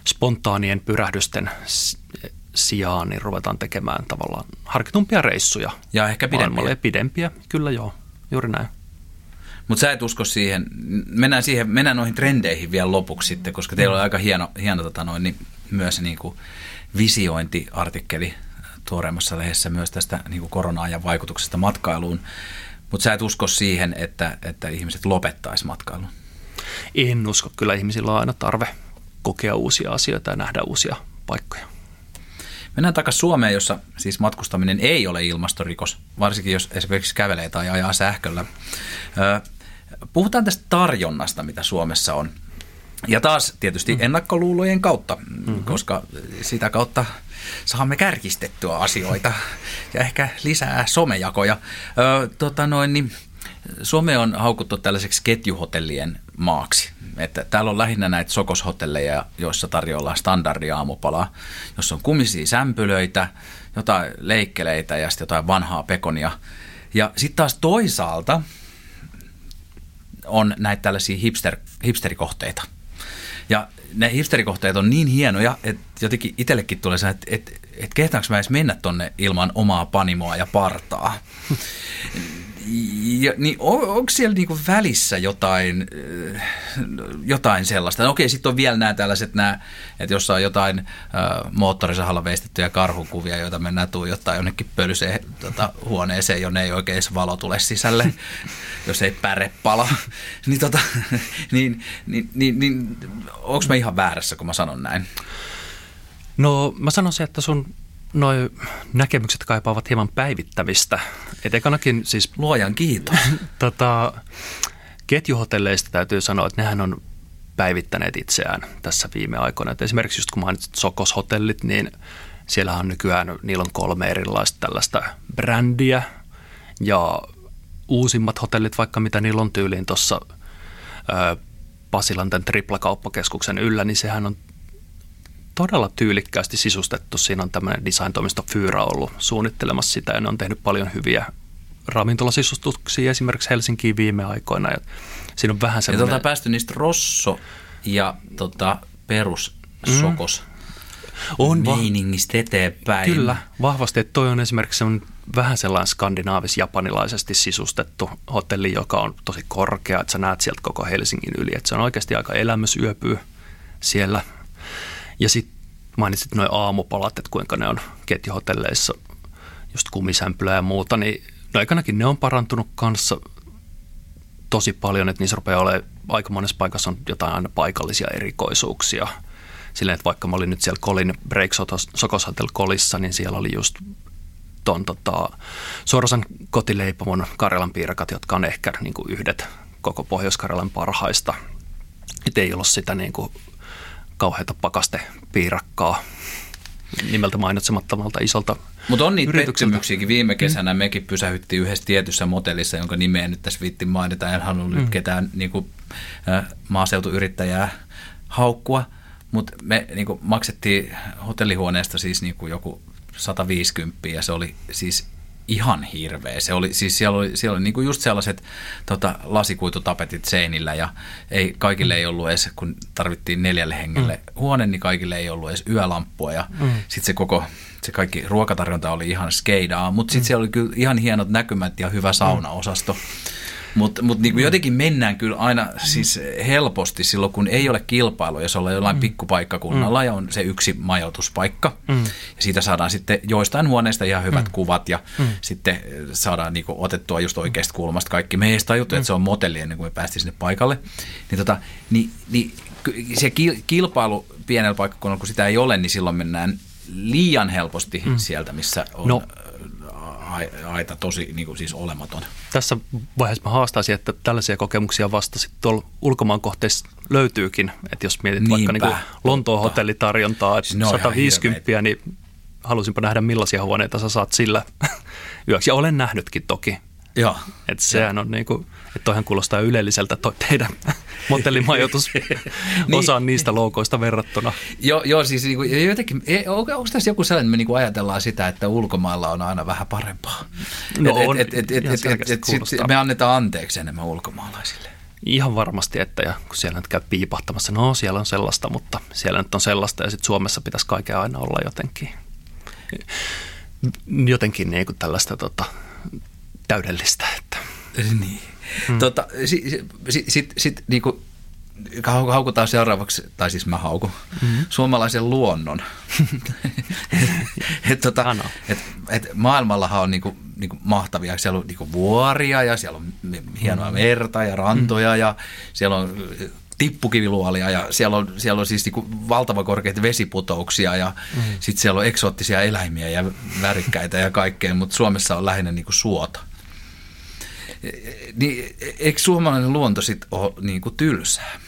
[SPEAKER 3] spontaanien pyrähdysten sijaan niin ruvetaan tekemään tavallaan harkitumpia reissuja.
[SPEAKER 2] Ja ehkä pidempiä.
[SPEAKER 3] Ja pidempiä, kyllä joo, juuri näin.
[SPEAKER 2] Mutta sä et usko siihen, mennään, siihen, mennään noihin trendeihin vielä lopuksi sitten, koska teillä on aika hieno, hieno tota noin, niin myös niin kuin visiointiartikkeli tuoreemmassa lehdessä myös tästä niin kuin korona-ajan vaikutuksesta matkailuun. Mutta sä et usko siihen, että, että ihmiset lopettaisi matkailun?
[SPEAKER 3] En usko. Kyllä ihmisillä on aina tarve kokea uusia asioita ja nähdä uusia paikkoja.
[SPEAKER 2] Mennään takaisin Suomeen, jossa siis matkustaminen ei ole ilmastorikos, varsinkin jos esimerkiksi kävelee tai ajaa sähköllä. Puhutaan tästä tarjonnasta, mitä Suomessa on. Ja taas tietysti mm. ennakkoluulojen kautta, mm-hmm. koska sitä kautta saamme kärkistettyä asioita ja ehkä lisää somejakoja. Ö, tota noin, niin Suome on haukuttu tällaiseksi ketjuhotellien maaksi. Että täällä on lähinnä näitä sokoshotelleja, joissa tarjoillaan standardiaamupalaa, jossa on kumisia sämpylöitä, jotain leikkeleitä ja sitten jotain vanhaa pekonia. Ja sitten taas toisaalta on näitä tällaisia hipster, hipsterikohteita. Ja ne hipsterikohteet on niin hienoja, että jotenkin itsellekin tulee se, että, että, että kehtaanko mä edes mennä tonne ilman omaa panimoa ja partaa. Ja, niin on, onko siellä niinku välissä jotain, äh, jotain sellaista? No okei, sitten on vielä nämä tällaiset, nämä, että jos on jotain äh, moottorisahalla veistettyjä karhukuvia, joita mennään tuijottaa jonnekin pölyseen tota, huoneeseen, jonne ei oikein valo tule sisälle, [laughs] jos ei päre pala. [laughs] niin, tota, [laughs] niin, niin, niin, niin onko mä ihan väärässä, kun mä sanon näin?
[SPEAKER 3] No mä sanoisin, että sun noi näkemykset kaipaavat hieman päivittämistä. Et ekanakin siis...
[SPEAKER 2] Luojan kiitos. [laughs]
[SPEAKER 3] tota, ketjuhotelleista täytyy sanoa, että nehän on päivittäneet itseään tässä viime aikoina. Et esimerkiksi just kun mainitsit Sokos-hotellit, niin siellä on nykyään, niillä on kolme erilaista tällaista brändiä ja uusimmat hotellit, vaikka mitä niillä on tyyliin tuossa Pasilan tämän triplakauppakeskuksen yllä, niin sehän on todella tyylikkäästi sisustettu. Siinä on tämmöinen design-toimisto Fyra ollut suunnittelemassa sitä ja ne on tehnyt paljon hyviä ravintolasisustuksia esimerkiksi Helsinkiin viime aikoina. Ja siinä on vähän semmoinen...
[SPEAKER 2] Ja tuota, päästy niistä Rosso ja tota, perus Sokos mm. on meiningistä eteenpäin.
[SPEAKER 3] Kyllä, vahvasti. Että toi on esimerkiksi vähän sellainen skandinaavis-japanilaisesti sisustettu hotelli, joka on tosi korkea, että sä näet sieltä koko Helsingin yli. Että se on oikeasti aika elämysyöpyy siellä ja sitten mainitsit noin aamupalat, että kuinka ne on ketjuhotelleissa, just kumisämpylä ja muuta, niin no aikanakin ne on parantunut kanssa tosi paljon, että niissä rupeaa olemaan aika monessa paikassa on jotain aina paikallisia erikoisuuksia. Silleen, että vaikka mä olin nyt siellä Kolin Break Sokos Hotel Kolissa, niin siellä oli just ton tota, Sorosan kotileipomon Karjalan piirakat, jotka on ehkä niin kuin yhdet koko Pohjois-Karjalan parhaista. Et ei ollut sitä niin kuin kauheata pakastepiirakkaa nimeltä mainitsemattomalta isolta
[SPEAKER 2] Mutta on niitä pettymyksiäkin. Viime kesänä mm. mekin pysähyttiin yhdessä tietyssä motellissa, jonka nimeä nyt tässä viitti mainita. En halunnut mm. nyt ketään niin kuin, äh, maaseutuyrittäjää haukkua, mutta me niin kuin, maksettiin hotellihuoneesta siis niin kuin joku 150 ja se oli siis ihan hirveä. Se oli, siis siellä oli, siellä oli niinku just sellaiset tota, lasikuitutapetit seinillä ja ei, kaikille ei ollut edes, kun tarvittiin neljälle hengelle mm. huone, niin kaikille ei ollut edes yölamppua ja mm. sitten se koko se kaikki ruokatarjonta oli ihan skeidaa, mutta sitten mm. siellä oli kyllä ihan hienot näkymät ja hyvä saunaosasto. Mm. Mutta mut niinku jotenkin mennään kyllä aina siis helposti silloin, kun ei ole kilpailu, jos ollaan jollain mm. pikkupaikkakunnalla mm. ja on se yksi majoituspaikka. Mm. Ja siitä saadaan sitten joistain huoneista ihan hyvät mm. kuvat ja mm. sitten saadaan niinku otettua just oikeasta kulmasta kaikki. Me ei tajuttu, mm. että se on motelli ennen kuin me päästiin sinne paikalle. Niin, tota, niin, niin se kilpailu pienellä paikkakunnalla, kun sitä ei ole, niin silloin mennään liian helposti mm. sieltä, missä on no aita tosi niin kuin siis olematon.
[SPEAKER 3] Tässä vaiheessa mä haastaisin, että tällaisia kokemuksia vasta sitten tuolla ulkomaan kohteissa löytyykin. Että jos mietit Niinpä, vaikka niin kuin Lontoon hotellitarjontaa, että no 150, niin halusinpa nähdä millaisia huoneita sä saat sillä [laughs] yöksi. Ja olen nähnytkin toki.
[SPEAKER 2] Joo.
[SPEAKER 3] Että sehän on niin kuin, että toihan kuulostaa ylelliseltä toi teidän [laughs] motellimajoitus niin. osaan niistä loukoista verrattuna.
[SPEAKER 2] Joo, joo siis niin kuin, jotenkin, e, onko tässä joku sellainen, että me niin kuin ajatellaan sitä, että ulkomailla on aina vähän parempaa?
[SPEAKER 3] No et, on, et, et, et, et, et,
[SPEAKER 2] et, sit me annetaan anteeksi enemmän ulkomaalaisille.
[SPEAKER 3] Ihan varmasti, että ja kun siellä nyt käy piipahtamassa, no siellä on sellaista, mutta siellä nyt on sellaista ja sitten Suomessa pitäisi kaiken aina olla jotenkin, jotenkin niin kuin tällaista tota, täydellistä. Että.
[SPEAKER 2] Niin. Hmm. Tota, Sitten sit, sit, sit, niinku, haukutaan seuraavaksi, tai siis mä haukun, mm-hmm. suomalaisen luonnon. [laughs] et, tota, et, et maailmallahan on niinku, niinku mahtavia, siellä on niinku vuoria ja siellä on hienoa mm-hmm. merta ja rantoja mm-hmm. ja siellä on tippukiviluolia ja siellä on, siellä on siis niinku valtava korkeita vesiputouksia ja mm. sitten siellä on eksoottisia eläimiä ja värikkäitä ja kaikkea, mutta Suomessa on lähinnä niinku suota. Niin, eikö suomalainen luonto sitten ole niin kuin tylsää?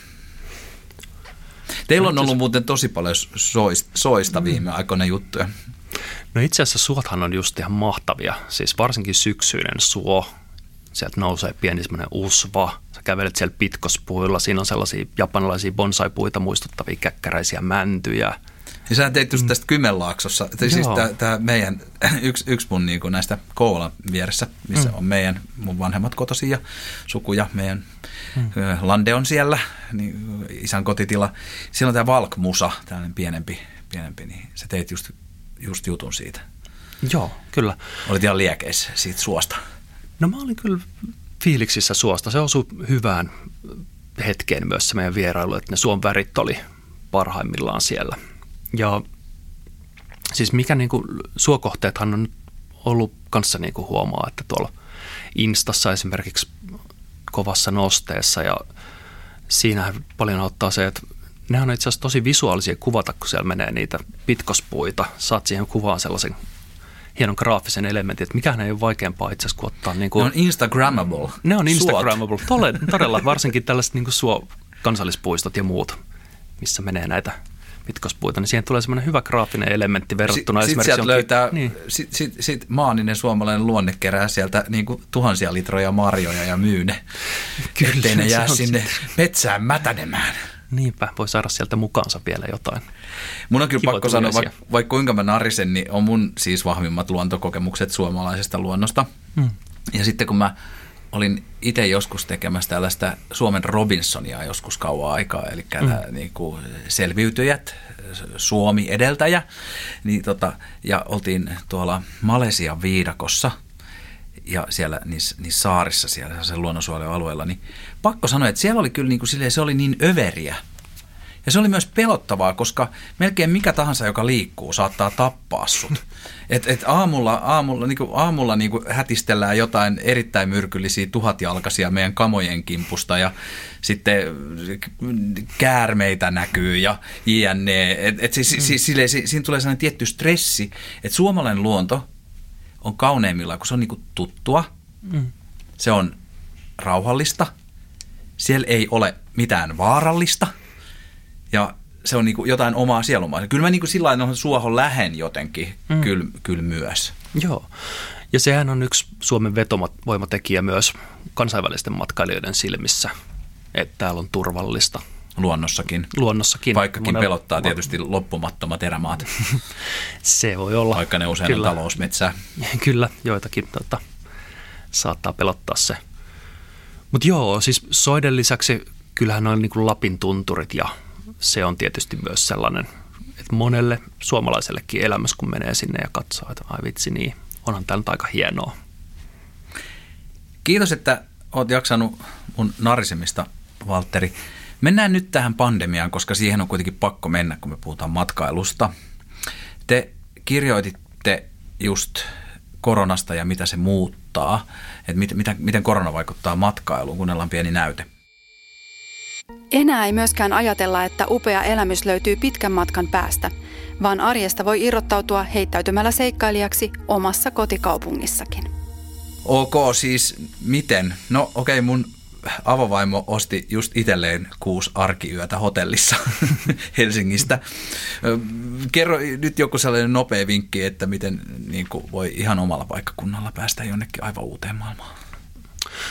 [SPEAKER 2] Teillä on ollut muuten tosi paljon soista, soista viime aikoina juttuja.
[SPEAKER 3] No itse asiassa suothan on just ihan mahtavia. Siis varsinkin syksyinen suo. Sieltä nousee pieni semmoinen usva. Sä kävelet siellä pitkospuilla. Siinä on sellaisia japanilaisia bonsai-puita muistuttavia käkkäräisiä mäntyjä.
[SPEAKER 2] Ja sä teit just tästä Kymenlaaksossa, siis tämä meidän, [clears throat] yksi, yksi mun niin kuin näistä Koulan vieressä, missä mm. on meidän, mun vanhemmat kotosi ja sukuja, meidän mm. Lande on siellä, niin isän kotitila. Siellä on tämä Valkmusa, tällainen pienempi, pienempi, niin sä teit just, just jutun siitä.
[SPEAKER 3] Joo, kyllä.
[SPEAKER 2] Olit ihan liekeissä siitä suosta.
[SPEAKER 3] No mä olin kyllä fiiliksissä suosta. Se osui hyvään hetkeen myös se meidän vierailu, että ne suon värit oli parhaimmillaan siellä – ja siis mikä niin kuin, suokohteethan on ollut kanssa niin kuin huomaa, että tuolla Instassa esimerkiksi kovassa nosteessa ja siinä paljon auttaa se, että ne on itse asiassa tosi visuaalisia kuvata, kun siellä menee niitä pitkospuita. Saat siihen kuvaan sellaisen hienon graafisen elementin, että mikähän ei ole vaikeampaa itse asiassa kuin ottaa... Niin kuin,
[SPEAKER 2] ne on Instagrammable.
[SPEAKER 3] Ne on Instagrammable, [laughs] todella, todella varsinkin tällaiset niin kuin suo kansallispuistot ja muut, missä menee näitä pitkospuita, niin siihen tulee semmoinen hyvä graafinen elementti verrattuna
[SPEAKER 2] sitten esimerkiksi... Sitten löytää, niin. sit, sit, sit maaninen suomalainen luonne kerää sieltä niin kuin tuhansia litroja marjoja ja myy ne, [laughs] Kyllä, ettei ne jää sinne sitten. metsään mätänemään.
[SPEAKER 3] Niinpä, voi saada sieltä mukaansa vielä jotain.
[SPEAKER 2] Mun on kyllä Kiva pakko sanoa, vaikka, vaikka kuinka mä narisen, niin on mun siis vahvimmat luontokokemukset suomalaisesta luonnosta. Hmm. Ja sitten kun mä olin itse joskus tekemässä tällaista Suomen Robinsonia joskus kauan aikaa, eli mm. niin kuin selviytyjät, Suomi edeltäjä, niin tota, ja oltiin tuolla Malesian viidakossa ja siellä niissä, niissä saarissa siellä sen luonnonsuojelualueella, niin pakko sanoa, että siellä oli kyllä niin kuin silleen, se oli niin överiä, ja se oli myös pelottavaa, koska melkein mikä tahansa, joka liikkuu, saattaa tappaa sut. [laughs] Et, et aamulla, aamulla, niin kuin aamulla niin kuin hätistellään jotain erittäin myrkyllisiä tuhatjalkaisia meidän kamojen kimpusta ja sitten käärmeitä näkyy ja jne. Et, et siis, mm. siis, sille, siinä tulee sellainen tietty stressi, että suomalainen luonto on kauneimmillaan, kun se on niin kuin tuttua, mm. se on rauhallista, siellä ei ole mitään vaarallista – ja se on niinku jotain omaa sielumaa. Kyllä mä niinku sillä lailla suohon lähen jotenkin mm. kyllä, kyllä myös.
[SPEAKER 3] Joo. Ja sehän on yksi Suomen vetovoimatekijä myös kansainvälisten matkailijoiden silmissä, että täällä on turvallista.
[SPEAKER 2] luonnossakin.
[SPEAKER 3] Luonnossakin.
[SPEAKER 2] Vaikkakin
[SPEAKER 3] Monella-
[SPEAKER 2] pelottaa tietysti loppumattomat erämaat, [laughs]
[SPEAKER 3] Se voi olla.
[SPEAKER 2] vaikka ne usein
[SPEAKER 3] Kyllä.
[SPEAKER 2] on talousmetsää. [laughs]
[SPEAKER 3] Kyllä, joitakin tota, saattaa pelottaa se. Mutta joo, siis soiden lisäksi kyllähän on niin Lapin tunturit ja se on tietysti myös sellainen, että monelle suomalaisellekin elämässä, kun menee sinne ja katsoo, että ai vitsi niin, onhan tämä aika hienoa.
[SPEAKER 2] Kiitos, että oot jaksanut mun narisemista, Valtteri. Mennään nyt tähän pandemiaan, koska siihen on kuitenkin pakko mennä, kun me puhutaan matkailusta. Te kirjoititte just koronasta ja mitä se muuttaa, että miten korona vaikuttaa matkailuun, kuunnellaan pieni näyte.
[SPEAKER 4] Enää ei myöskään ajatella, että upea elämys löytyy pitkän matkan päästä, vaan arjesta voi irrottautua heittäytymällä seikkailijaksi omassa kotikaupungissakin.
[SPEAKER 2] Ok, siis miten? No okei, okay, mun avovaimo osti just itselleen kuusi arkiyötä hotellissa [laughs] Helsingistä. Kerro nyt joku sellainen nopea vinkki, että miten niin kuin, voi ihan omalla paikkakunnalla päästä jonnekin aivan uuteen maailmaan.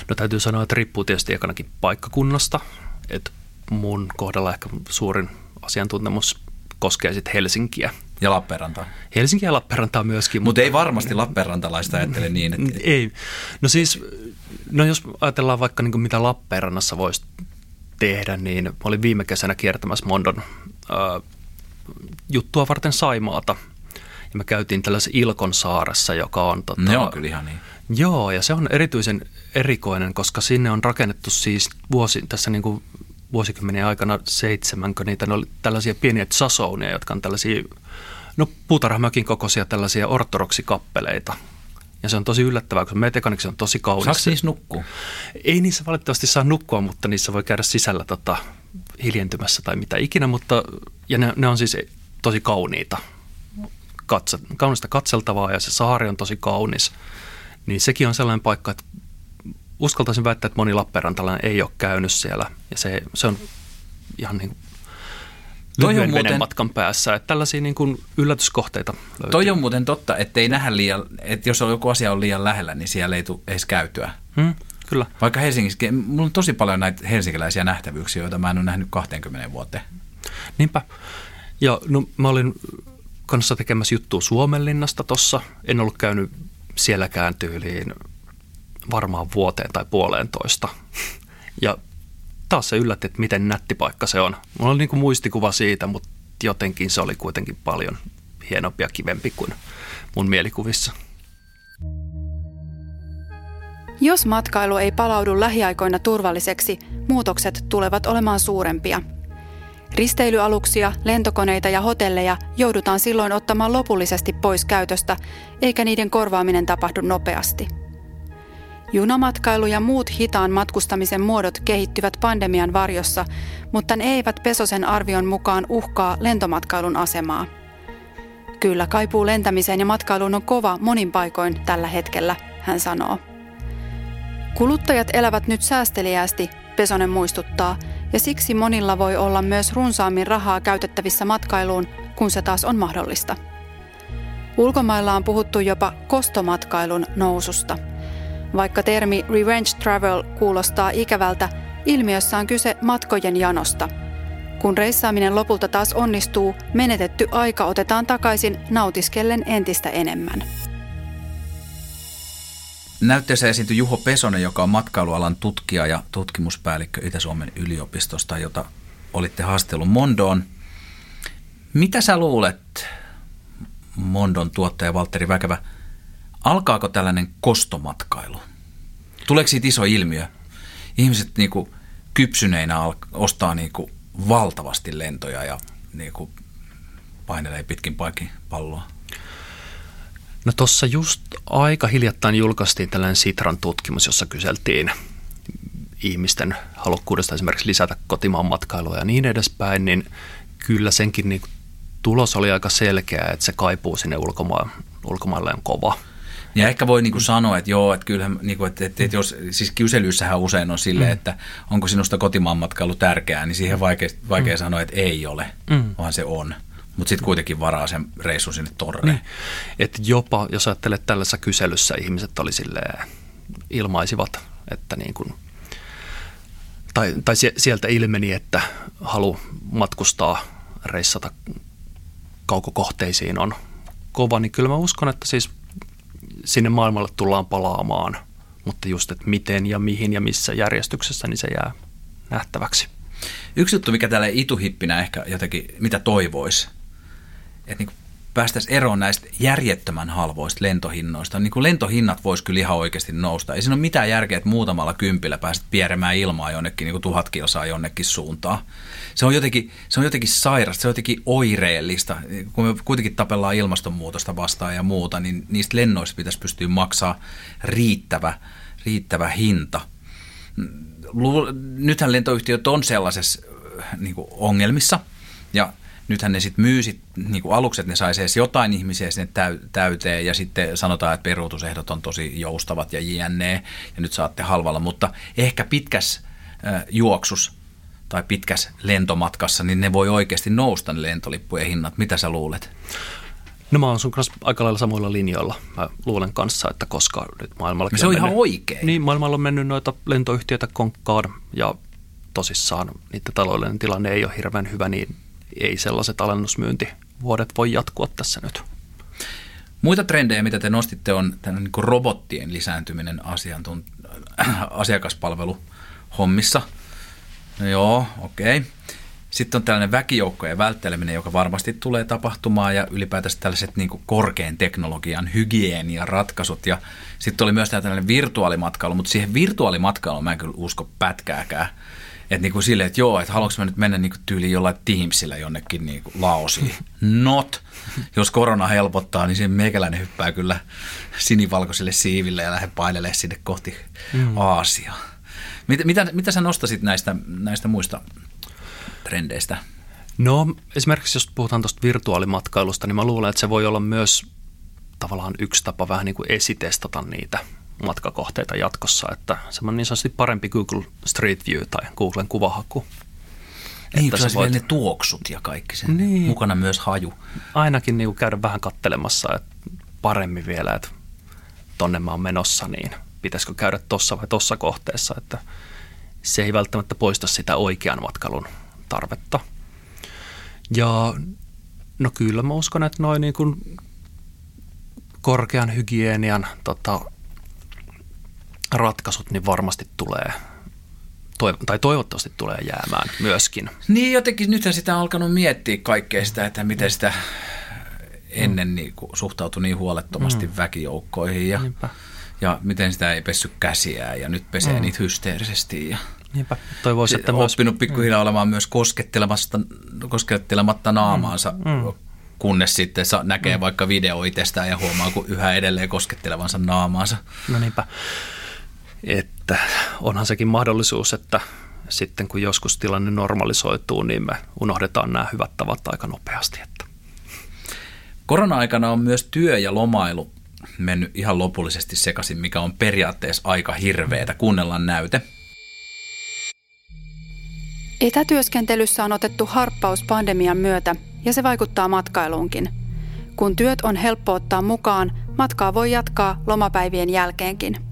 [SPEAKER 3] No täytyy sanoa, että riippuu tietysti ekanakin paikkakunnasta. Että mun kohdalla ehkä suurin asiantuntemus koskee sitten Helsinkiä.
[SPEAKER 2] Ja Lappeenrantaa.
[SPEAKER 3] Helsinkiä ja Lappeenrantaa myöskin.
[SPEAKER 2] Mutta ei varmasti Lappeenrantalaista ajattele niin, että
[SPEAKER 3] Ei. No siis, no jos ajatellaan vaikka niin mitä Lappeenrannassa voisi tehdä, niin mä olin viime kesänä kiertämässä Mondon äh, juttua varten Saimaata. Ja me käytiin tällaisessa Ilkon saaressa, joka on... Tota,
[SPEAKER 2] ne on kyllä ihan niin.
[SPEAKER 3] Joo, ja se on erityisen erikoinen, koska sinne on rakennettu siis vuosi, tässä niin kuin vuosikymmenien aikana seitsemänkö niitä, ne oli tällaisia pieniä tsasounia, jotka on tällaisia, no puutarhamökin kokoisia tällaisia ortoroksikappeleita. Ja se on tosi yllättävää, kun ekaniksi se on tosi kaunis.
[SPEAKER 2] Saako siis nukkua?
[SPEAKER 3] Ei niissä valitettavasti saa nukkua, mutta niissä voi käydä sisällä tota, hiljentymässä tai mitä ikinä, mutta ja ne, ne on siis tosi kauniita. Katse, kaunista katseltavaa ja se saari on tosi kaunis. Niin sekin on sellainen paikka, että uskaltaisin väittää, että moni Lappeenrantalainen ei ole käynyt siellä. Ja se, se on ihan niin kuin
[SPEAKER 2] Toi on
[SPEAKER 3] lyhyen
[SPEAKER 2] muuten-
[SPEAKER 3] matkan päässä. Että tällaisia niin kuin yllätyskohteita löytyy.
[SPEAKER 2] Toi on muuten totta, että ei nähdä liian, että jos on joku asia on liian lähellä, niin siellä ei tule edes käytyä.
[SPEAKER 3] Hmm, kyllä.
[SPEAKER 2] Vaikka Helsingissä, mulla on tosi paljon näitä helsinkiläisiä nähtävyyksiä, joita mä en ole nähnyt 20 vuoteen.
[SPEAKER 3] Niinpä. Ja no, mä olin kanssa tekemässä juttua Suomenlinnasta tossa. En ollut käynyt sielläkään tyyliin varmaan vuoteen tai puoleentoista. Ja taas se yllätti, että miten nätti paikka se on. Mulla oli niin kuin muistikuva siitä, mutta jotenkin se oli kuitenkin paljon hienompi ja kivempi kuin mun mielikuvissa.
[SPEAKER 4] Jos matkailu ei palaudu lähiaikoina turvalliseksi, muutokset tulevat olemaan suurempia. Risteilyaluksia, lentokoneita ja hotelleja joudutaan silloin ottamaan lopullisesti pois käytöstä, eikä niiden korvaaminen tapahdu nopeasti. Junamatkailu ja muut hitaan matkustamisen muodot kehittyvät pandemian varjossa, mutta ne eivät Pesosen arvion mukaan uhkaa lentomatkailun asemaa. Kyllä kaipuu lentämiseen ja matkailuun on kova monin paikoin tällä hetkellä, hän sanoo. Kuluttajat elävät nyt säästeliäästi, Pesonen muistuttaa, ja siksi monilla voi olla myös runsaammin rahaa käytettävissä matkailuun, kun se taas on mahdollista. Ulkomailla on puhuttu jopa kostomatkailun noususta. Vaikka termi revenge travel kuulostaa ikävältä, ilmiössä on kyse matkojen janosta. Kun reissaaminen lopulta taas onnistuu, menetetty aika otetaan takaisin nautiskellen entistä enemmän.
[SPEAKER 2] Näytteessä esiintyi Juho Pesonen, joka on matkailualan tutkija ja tutkimuspäällikkö Itä-Suomen yliopistosta, jota olitte haastellut Mondoon. Mitä sä luulet, Mondon tuottaja Valtteri Väkevä, alkaako tällainen kostomatkailu? Tuleeko siitä iso ilmiö? Ihmiset niinku kypsyneinä al- ostaa niinku valtavasti lentoja ja niinku painelee pitkin paikin palloa.
[SPEAKER 3] No tuossa just aika hiljattain julkaistiin tällainen Sitran tutkimus, jossa kyseltiin ihmisten halukkuudesta esimerkiksi lisätä kotimaan matkailua ja niin edespäin, niin kyllä senkin niin tulos oli aika selkeä, että se kaipuu sinne ulkomaan, ulkomaille on kova.
[SPEAKER 2] Ja ehkä voi niinku sanoa, että joo, että kyllähän, niinku, että, että, että jos, siis kyselyissähän usein on silleen, että onko sinusta kotimaan matkailu tärkeää, niin siihen vaikea, vaikea mm. sanoa, että ei ole, mm. vaan se on. Mutta sitten kuitenkin varaa sen reissun sinne torreen.
[SPEAKER 3] Niin. Että jopa, jos ajattelet tällaisessa kyselyssä, ihmiset oli silleen, ilmaisivat, että niin kuin tai, tai sieltä ilmeni, että halu matkustaa, reissata kaukokohteisiin on kova, niin kyllä mä uskon, että siis sinne maailmalle tullaan palaamaan, mutta just, että miten ja mihin ja missä järjestyksessä, niin se jää nähtäväksi.
[SPEAKER 2] Yksi juttu, mikä tälle ituhippinä ehkä jotenkin, mitä toivoisi, että niin päästäisiin eroon näistä järjettömän halvoista lentohinnoista. Niin kuin lentohinnat voisi kyllä ihan oikeasti nousta. Ei siinä ole mitään järkeä, että muutamalla kympillä pääset pieremään ilmaa jonnekin niin kuin tuhat kilsaa jonnekin suuntaan. Se on, jotenkin, se on jotenkin sairasta, se on jotenkin oireellista. Kun me kuitenkin tapellaan ilmastonmuutosta vastaan ja muuta, niin niistä lennoista pitäisi pystyä maksaa riittävä, riittävä hinta. Nythän lentoyhtiöt on sellaisessa niin ongelmissa ja – nythän ne sitten myy sit, niin kuin aluksi, että ne saisi edes jotain ihmisiä sinne täyteen ja sitten sanotaan, että peruutusehdot on tosi joustavat ja jne. Ja nyt saatte halvalla, mutta ehkä pitkäs äh, juoksus tai pitkäs lentomatkassa, niin ne voi oikeasti nousta ne lentolippujen hinnat. Mitä sä luulet?
[SPEAKER 3] No mä oon sun kanssa aika lailla samoilla linjoilla. Mä luulen kanssa, että koska nyt maailmalla...
[SPEAKER 2] Se on, on ihan oikein.
[SPEAKER 3] Niin, maailmalla on mennyt noita lentoyhtiöitä konkkaan ja tosissaan niiden taloudellinen tilanne ei ole hirveän hyvä, niin ei sellaiset alennusmyyntivuodet voi jatkua tässä nyt.
[SPEAKER 2] Muita trendejä, mitä te nostitte, on niin robottien lisääntyminen asiantunt- asiakaspalveluhommissa. No joo, okei. Okay. Sitten on tällainen väkijoukkojen vältteleminen, joka varmasti tulee tapahtumaan ja ylipäätään tällaiset niin kuin korkean teknologian hygieniaratkaisut. Ja sitten oli myös tällainen virtuaalimatkailu, mutta siihen virtuaalimatkailuun mä en kyllä usko pätkääkään. Että niin kuin silleen, että joo, että haluanko mä nyt mennä niin kuin tyyliin jollain Teamsillä jonnekin niin kuin Laosiin. [laughs] Not. Jos korona helpottaa, niin se meikäläinen hyppää kyllä sinivalkoiselle siiville ja lähde painelemaan sinne kohti mm. Aasiaa. Mitä, mitä, mitä sä nostasit näistä, näistä muista trendeistä?
[SPEAKER 3] No esimerkiksi jos puhutaan tuosta virtuaalimatkailusta, niin mä luulen, että se voi olla myös tavallaan yksi tapa vähän niin kuin esitestata niitä matkakohteita jatkossa, että semmoinen niin sanotusti parempi Google Street View tai Googlen kuvahaku.
[SPEAKER 2] Niin, että se voit... ne tuoksut ja kaikki sen. Niin. Mukana myös haju.
[SPEAKER 3] Ainakin niin käydä vähän kattelemassa että paremmin vielä, että tonne mä oon menossa, niin pitäisikö käydä tuossa vai tuossa kohteessa, että se ei välttämättä poista sitä oikean matkailun tarvetta. Ja no kyllä mä uskon, että noin niin kuin korkean hygienian tota, ratkaisut niin varmasti tulee tai toivottavasti tulee jäämään myöskin.
[SPEAKER 2] Niin jotenkin nythän sitä on alkanut miettiä kaikkea sitä, että miten sitä ennen niin kuin, suhtautui niin huolettomasti mm. väkijoukkoihin ja, ja miten sitä ei pessy käsiään ja nyt pesee mm. niitä hysteerisesti. Ja
[SPEAKER 3] Niinpä. Toivoisi, että
[SPEAKER 2] myös... Oppinut pikkuhiljaa mm. olemaan myös koskettelematta, koskettelematta naamaansa, mm. Mm. kunnes sitten näkee mm. vaikka video itsestään ja huomaa, kun yhä edelleen koskettelevansa naamaansa.
[SPEAKER 3] No niinpä että onhan sekin mahdollisuus, että sitten kun joskus tilanne normalisoituu, niin me unohdetaan nämä hyvät tavat aika nopeasti. Että.
[SPEAKER 2] Korona-aikana on myös työ ja lomailu mennyt ihan lopullisesti sekaisin, mikä on periaatteessa aika hirveetä. Kuunnellaan näyte.
[SPEAKER 4] Etätyöskentelyssä on otettu harppaus pandemian myötä ja se vaikuttaa matkailuunkin. Kun työt on helppo ottaa mukaan, matkaa voi jatkaa lomapäivien jälkeenkin –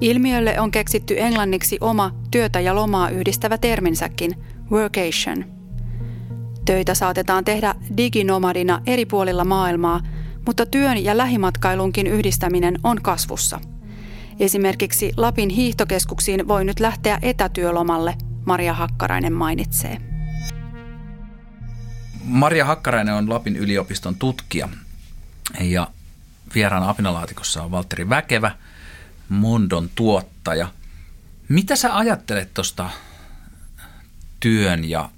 [SPEAKER 4] Ilmiölle on keksitty englanniksi oma työtä ja lomaa yhdistävä terminsäkin, workation. Töitä saatetaan tehdä diginomadina eri puolilla maailmaa, mutta työn ja lähimatkailunkin yhdistäminen on kasvussa. Esimerkiksi Lapin hiihtokeskuksiin voi nyt lähteä etätyölomalle, Maria Hakkarainen mainitsee.
[SPEAKER 2] Maria Hakkarainen on Lapin yliopiston tutkija ja vieraan apinalaatikossa on Valtteri Väkevä – Mondon tuottaja. Mitä sä ajattelet tuosta työn ja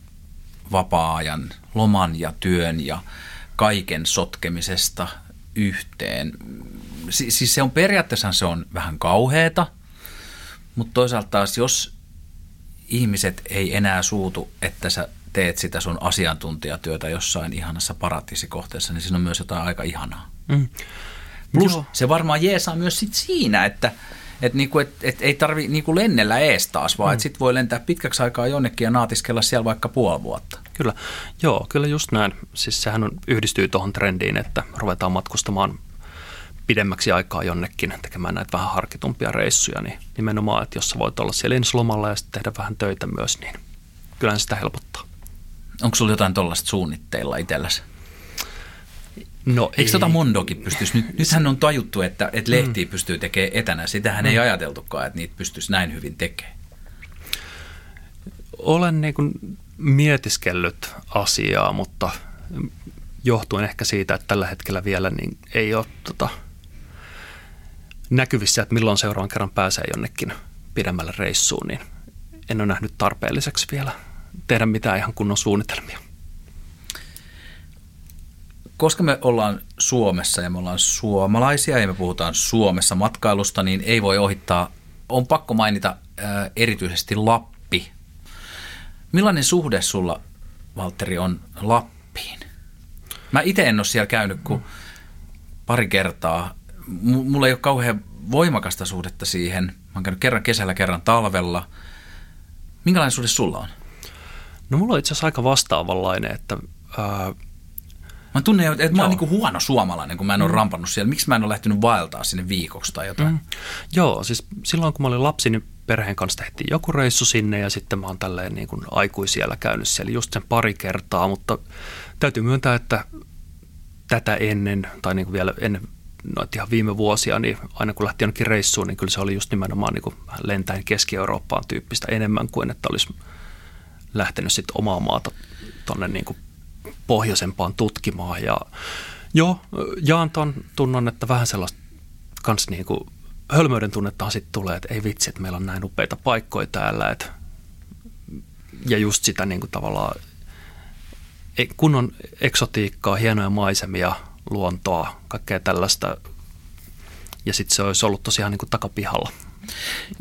[SPEAKER 2] vapaa-ajan, loman ja työn ja kaiken sotkemisesta yhteen? Si- siis se on periaatteessa se on vähän kauheeta, mutta toisaalta taas jos ihmiset ei enää suutu, että sä teet sitä sun asiantuntijatyötä jossain ihanassa paratiisikohteessa, niin siinä on myös jotain aika ihanaa. Mm. Plus Joo. se varmaan jeesaa myös sit siinä, että et niinku, et, et ei tarvi niinku lennellä ees taas, vaan mm. että sit voi lentää pitkäksi aikaa jonnekin ja naatiskella siellä vaikka puoli vuotta.
[SPEAKER 3] Kyllä, joo, kyllä just näin. Siis sehän on, yhdistyy tuohon trendiin, että ruvetaan matkustamaan pidemmäksi aikaa jonnekin tekemään näitä vähän harkitumpia reissuja, niin nimenomaan, että jos sä voit olla siellä ensilomalla ja sitten tehdä vähän töitä myös, niin kyllä sitä helpottaa.
[SPEAKER 2] Onko sulla jotain tuollaista suunnitteilla itselläsi?
[SPEAKER 3] No
[SPEAKER 2] Eikö tota Mondokin pystyisi? Nyt, nythän on tajuttu, että, että lehtiä mm. pystyy tekemään etänä. Sitähän mm. ei ajateltukaan, että niitä pystyisi näin hyvin tekemään.
[SPEAKER 3] Olen niin kuin mietiskellyt asiaa, mutta johtuen ehkä siitä, että tällä hetkellä vielä niin ei ole tota, näkyvissä, että milloin seuraavan kerran pääsee jonnekin pidemmälle reissuun, niin en ole nähnyt tarpeelliseksi vielä tehdä mitään ihan kunnon suunnitelmia.
[SPEAKER 2] Koska me ollaan Suomessa ja me ollaan suomalaisia ja me puhutaan Suomessa matkailusta, niin ei voi ohittaa, on pakko mainita ää, erityisesti Lappi. Millainen suhde sulla, Valtteri, on Lappiin? Mä itse en ole siellä käynyt kuin pari kertaa. M- mulla ei ole kauhean voimakasta suhdetta siihen. Mä oon käynyt kerran kesällä, kerran talvella. Minkälainen suhde sulla on?
[SPEAKER 3] No mulla on itse asiassa aika vastaavanlainen, että ää,
[SPEAKER 2] Mä tunnen, että mä oon niin huono suomalainen, kun mä en ole mm. rampannut siellä. Miksi mä en ole lähtenyt vaeltaa sinne viikoksi tai jotain? Mm.
[SPEAKER 3] Joo, siis silloin kun mä olin lapsi, niin perheen kanssa tehtiin joku reissu sinne ja sitten mä oon tälleen niin kuin aikuisiellä käynyt siellä just sen pari kertaa, mutta täytyy myöntää, että tätä ennen tai niin kuin vielä ennen noita ihan viime vuosia, niin aina kun lähti jonnekin reissuun, niin kyllä se oli just nimenomaan niin kuin lentäen Keski-Eurooppaan tyyppistä enemmän kuin että olisi lähtenyt sitten omaa maata tuonne niin kuin pohjoisempaan tutkimaan. Ja joo, jaan ton tunnon, että vähän sellaista kans niin kuin hölmöyden tunnetta sitten tulee, että ei vitsi, että meillä on näin upeita paikkoja täällä. Että, ja just sitä niin kuin tavallaan kunnon eksotiikkaa, hienoja maisemia, luontoa, kaikkea tällaista. Ja sitten se olisi ollut tosiaan niin kuin takapihalla.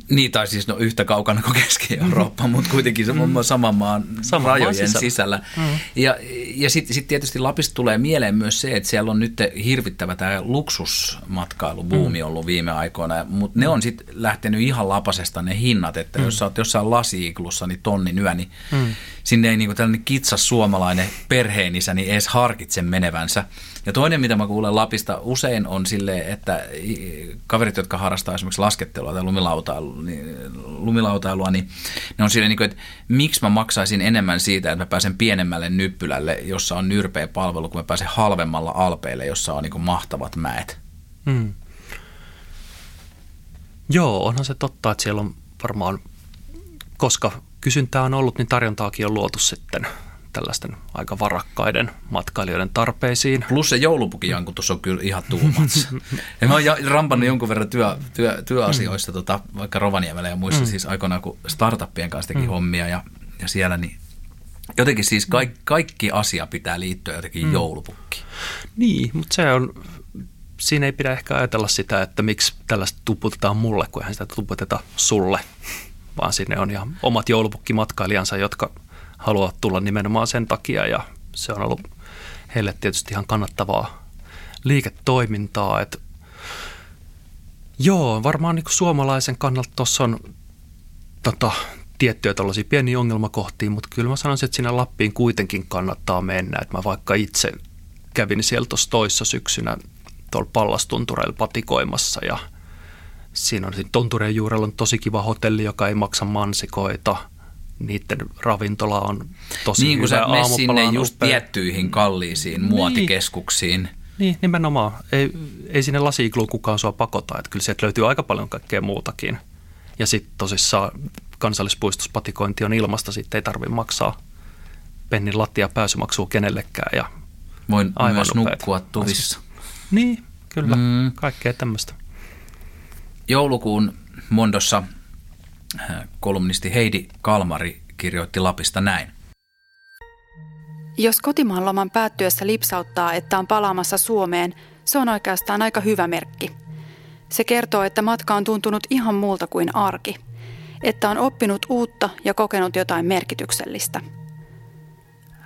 [SPEAKER 2] Niin, tai siis no yhtä kaukana kuin Keski-Eurooppa, [laughs] mm. mutta kuitenkin se on mm. saman maan Sama rajojen sisällä. sisällä. Mm. Ja, ja sitten sit tietysti Lapista tulee mieleen myös se, että siellä on nyt hirvittävä tämä luksusmatkailubuumi mm. ollut viime aikoina, mutta ne on sitten lähtenyt ihan lapasesta ne hinnat, että mm. jos sä oot jossain lasiiklussa, niin tonnin yö, niin mm. sinne ei niinku tällainen kitsas suomalainen perheenisä niin edes harkitse menevänsä. Ja toinen, mitä mä kuulen Lapista usein on sille, että kaverit, jotka harrastaa esimerkiksi laskettelua tai lumilautailua, niin, lumilautailua, niin ne on sille, niin että miksi mä maksaisin enemmän siitä, että mä pääsen pienemmälle nyppylälle, jossa on nyrpeä palvelu, kun mä pääsen halvemmalla alpeille, jossa on niin kuin mahtavat mäet. Hmm.
[SPEAKER 3] Joo, onhan se totta, että siellä on varmaan, koska kysyntää on ollut, niin tarjontaakin on luotu sitten tällaisten aika varakkaiden matkailijoiden tarpeisiin.
[SPEAKER 2] Plus se joulupukijankutus on kyllä ihan tuumats. ja mä oon rampannut jonkun verran työ, työ, työasioista, mm. tota, vaikka Rovaniemellä ja muissa mm. siis aikoinaan, kun startuppien kanssa teki mm. hommia ja, ja siellä, niin jotenkin siis kaikki, kaikki asia pitää liittyä jotenkin mm. joulupukkiin.
[SPEAKER 3] Niin, mutta se on, siinä ei pidä ehkä ajatella sitä, että miksi tällaista tuputetaan mulle, kun eihän sitä tuputeta sulle, vaan sinne on ihan omat joulupukkimatkailijansa, jotka – haluaa tulla nimenomaan sen takia ja se on ollut heille tietysti ihan kannattavaa liiketoimintaa. Että joo, varmaan niin suomalaisen kannalta tuossa on tota, tiettyjä tällaisia pieniä ongelmakohtia, mutta kyllä mä sanoisin, että sinne Lappiin kuitenkin kannattaa mennä. Että mä vaikka itse kävin siellä tuossa toissa syksynä tuolla pallastuntureilla patikoimassa ja siinä on tuntureen juurella on tosi kiva hotelli, joka ei maksa mansikoita – niiden ravintola on tosi
[SPEAKER 2] Niin
[SPEAKER 3] kuin
[SPEAKER 2] sä menet sinne just upea. tiettyihin kalliisiin muotikeskuksiin.
[SPEAKER 3] Niin, niin nimenomaan. Ei, ei sinne lasiikluun kukaan sua pakota. Että kyllä sieltä löytyy aika paljon kaikkea muutakin. Ja sitten tosissaan kansallispuistospatikointi on ilmasta, sitten ei tarvitse maksaa pennin lattia pääsymaksua kenellekään. Ja
[SPEAKER 2] Voin aivan myös upeat. nukkua tuvissa.
[SPEAKER 3] Niin, kyllä. Mm. Kaikkea tämmöistä.
[SPEAKER 2] Joulukuun Mondossa kolumnisti Heidi Kalmari kirjoitti Lapista näin.
[SPEAKER 4] Jos kotimaan loman päättyessä lipsauttaa, että on palaamassa Suomeen, se on oikeastaan aika hyvä merkki. Se kertoo, että matka on tuntunut ihan muulta kuin arki. Että on oppinut uutta ja kokenut jotain merkityksellistä.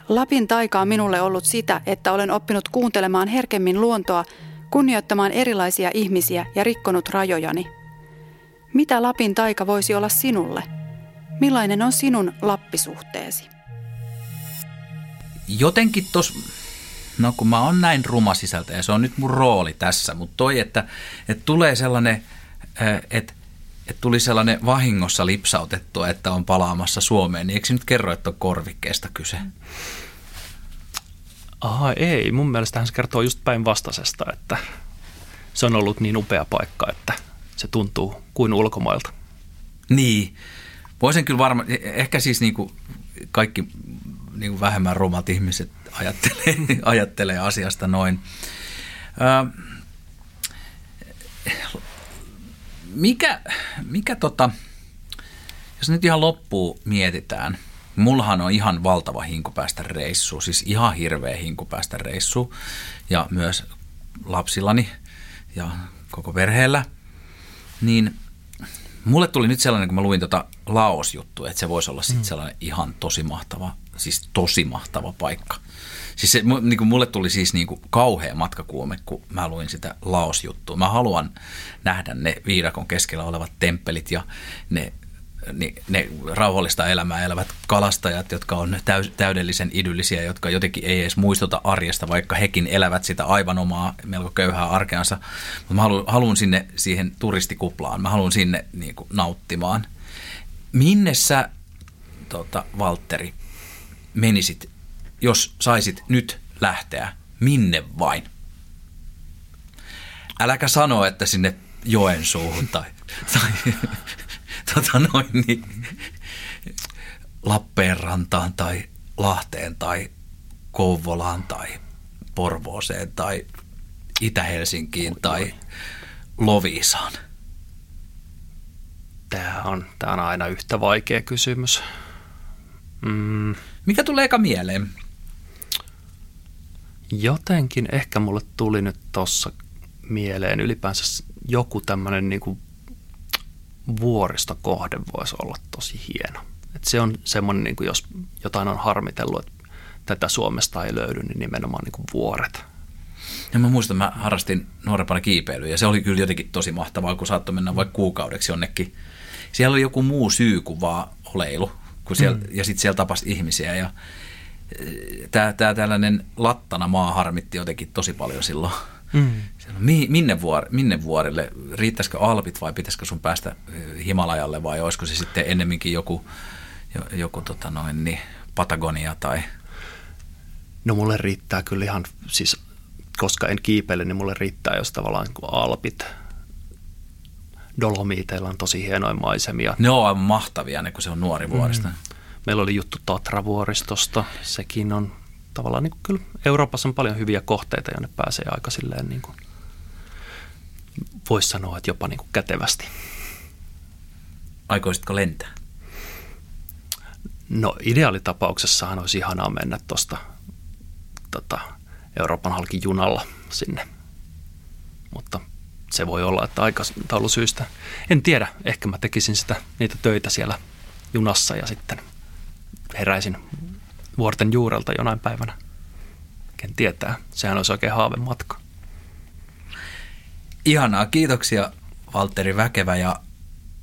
[SPEAKER 4] Lapin taika on minulle ollut sitä, että olen oppinut kuuntelemaan herkemmin luontoa, kunnioittamaan erilaisia ihmisiä ja rikkonut rajojani – mitä Lapin taika voisi olla sinulle? Millainen on sinun Lappisuhteesi?
[SPEAKER 2] Jotenkin tos, No kun mä oon näin ruma sisältä ja se on nyt mun rooli tässä, mutta toi, että, että tulee sellainen, että että tuli sellainen vahingossa lipsautettu, että on palaamassa Suomeen, niin eikö nyt kerro, että on korvikkeesta kyse?
[SPEAKER 3] Aha, ei. Mun mielestä se kertoo just päinvastaisesta, että se on ollut niin upea paikka, että se tuntuu kuin ulkomailta.
[SPEAKER 2] Niin. Voisin kyllä varmaan, ehkä siis niin kuin kaikki niin kuin vähemmän rumat ihmiset ajattelee, [laughs] ajattelee asiasta noin. Ö, mikä, mikä tota, jos nyt ihan loppuun mietitään, mullahan on ihan valtava hinku päästä reissuun, siis ihan hirveä hinku päästä reissuun ja myös lapsillani ja koko perheellä, niin mulle tuli nyt sellainen, kun mä luin tota Laos-juttua, että se voisi olla sitten mm. sellainen ihan tosi mahtava, siis tosi mahtava paikka. Siis se, niin kuin mulle tuli siis niin kuin kauhea matkakuume, kun mä luin sitä Laos-juttua. Mä haluan nähdä ne viidakon keskellä olevat temppelit ja ne, ne, ne rauhallista elämää elävät kalastajat, jotka on täys, täydellisen idyllisiä, jotka jotenkin ei edes muistuta arjesta, vaikka hekin elävät sitä aivan omaa melko köyhää arkeansa. Mutta mä haluan, haluan sinne siihen turistikuplaan, mä haluan sinne niin kuin nauttimaan. Minne sä, tota, Valtteri, menisit jos saisit nyt lähteä, minne vain? Äläkä sano, että sinne Joensuuhun tai, tai [laughs] tota noin, niin, Lappeenrantaan tai Lahteen tai Kouvolaan tai Porvooseen tai Itä-Helsinkiin tai Loviisaan?
[SPEAKER 3] Tämä on, tämä on aina yhtä vaikea kysymys.
[SPEAKER 2] Mm. Mikä tulee eka mieleen?
[SPEAKER 3] Jotenkin ehkä mulle tuli nyt tuossa mieleen ylipäänsä joku tämmöinen niin vuoristokohde voisi olla tosi hieno. Et se on semmoinen, niin kuin jos jotain on harmitellut, että tätä Suomesta ei löydy, niin nimenomaan niin kuin vuoret.
[SPEAKER 2] Ja mä muistan, mä harrastin nuorempana kiipeilyä ja se oli kyllä jotenkin tosi mahtavaa, kun saattoi mennä vaikka kuukaudeksi jonnekin. Siellä oli joku muu syy kuin vaan oleilu, kun siellä, mm. ja sitten siellä tapasi ihmisiä ja tämä, tämä tällainen lattana maa harmitti jotenkin tosi paljon silloin. Mm. Minne, vuor, minne vuorille? Riittäisikö Alpit vai pitäisikö sun päästä Himalajalle vai olisiko se sitten ennemminkin joku, joku tota noin, niin Patagonia tai...
[SPEAKER 3] No mulle riittää kyllä ihan, siis koska en kiipeile, niin mulle riittää jos tavallaan niin Alpit. Dolomiiteilla on tosi hienoja maisemia.
[SPEAKER 2] Ne on mahtavia, ne kun se on nuori vuorista. Mm.
[SPEAKER 3] Meillä oli juttu Tatravuoristosta. Sekin on tavallaan niin kuin kyllä Euroopassa on paljon hyviä kohteita, jonne pääsee aika silleen niin kuin, voisi sanoa, että jopa niin kuin kätevästi.
[SPEAKER 2] Aikoisitko lentää?
[SPEAKER 3] No ideaalitapauksessahan olisi ihanaa mennä tuosta tota, Euroopan halki junalla sinne, mutta se voi olla, että aikataulusyistä. En tiedä, ehkä mä tekisin sitä, niitä töitä siellä junassa ja sitten – heräisin vuorten juurelta jonain päivänä. Ken tietää, sehän olisi oikein haavematka.
[SPEAKER 2] Ihanaa, kiitoksia Valtteri Väkevä ja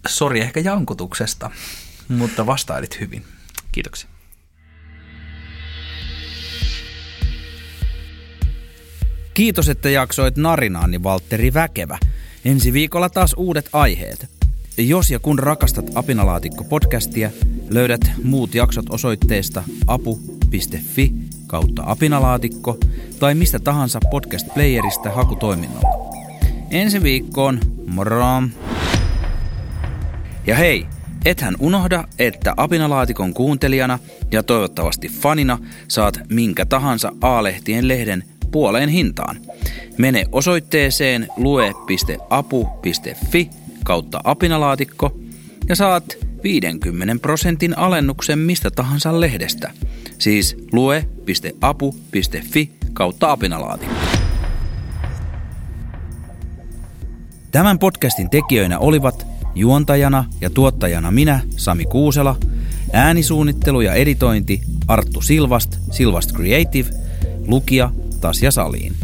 [SPEAKER 2] sori ehkä jankutuksesta, mutta vastailit hyvin.
[SPEAKER 3] Kiitoksia.
[SPEAKER 6] Kiitos, että jaksoit narinaani Valtteri Väkevä. Ensi viikolla taas uudet aiheet. Jos ja kun rakastat Apinalaatikko-podcastia, löydät muut jaksot osoitteesta apu.fi kautta apinalaatikko tai mistä tahansa podcast-playerista hakutoiminnalla. Ensi viikkoon, moro! Ja hei, ethän unohda, että Apinalaatikon kuuntelijana ja toivottavasti fanina saat minkä tahansa A-lehtien lehden puoleen hintaan. Mene osoitteeseen lue.apu.fi kautta apinalaatikko ja saat 50 prosentin alennuksen mistä tahansa lehdestä. Siis lue.apu.fi kautta apinalaatikko. Tämän podcastin tekijöinä olivat juontajana ja tuottajana minä, Sami Kuusela, äänisuunnittelu ja editointi Arttu Silvast, Silvast Creative, lukija Tasja Saliin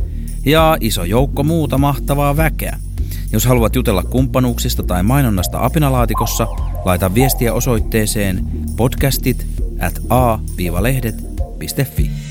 [SPEAKER 6] ja iso joukko muuta mahtavaa väkeä – jos haluat jutella kumppanuuksista tai mainonnasta apinalaatikossa, laita viestiä osoitteeseen podcastit at a-lehdet.fi.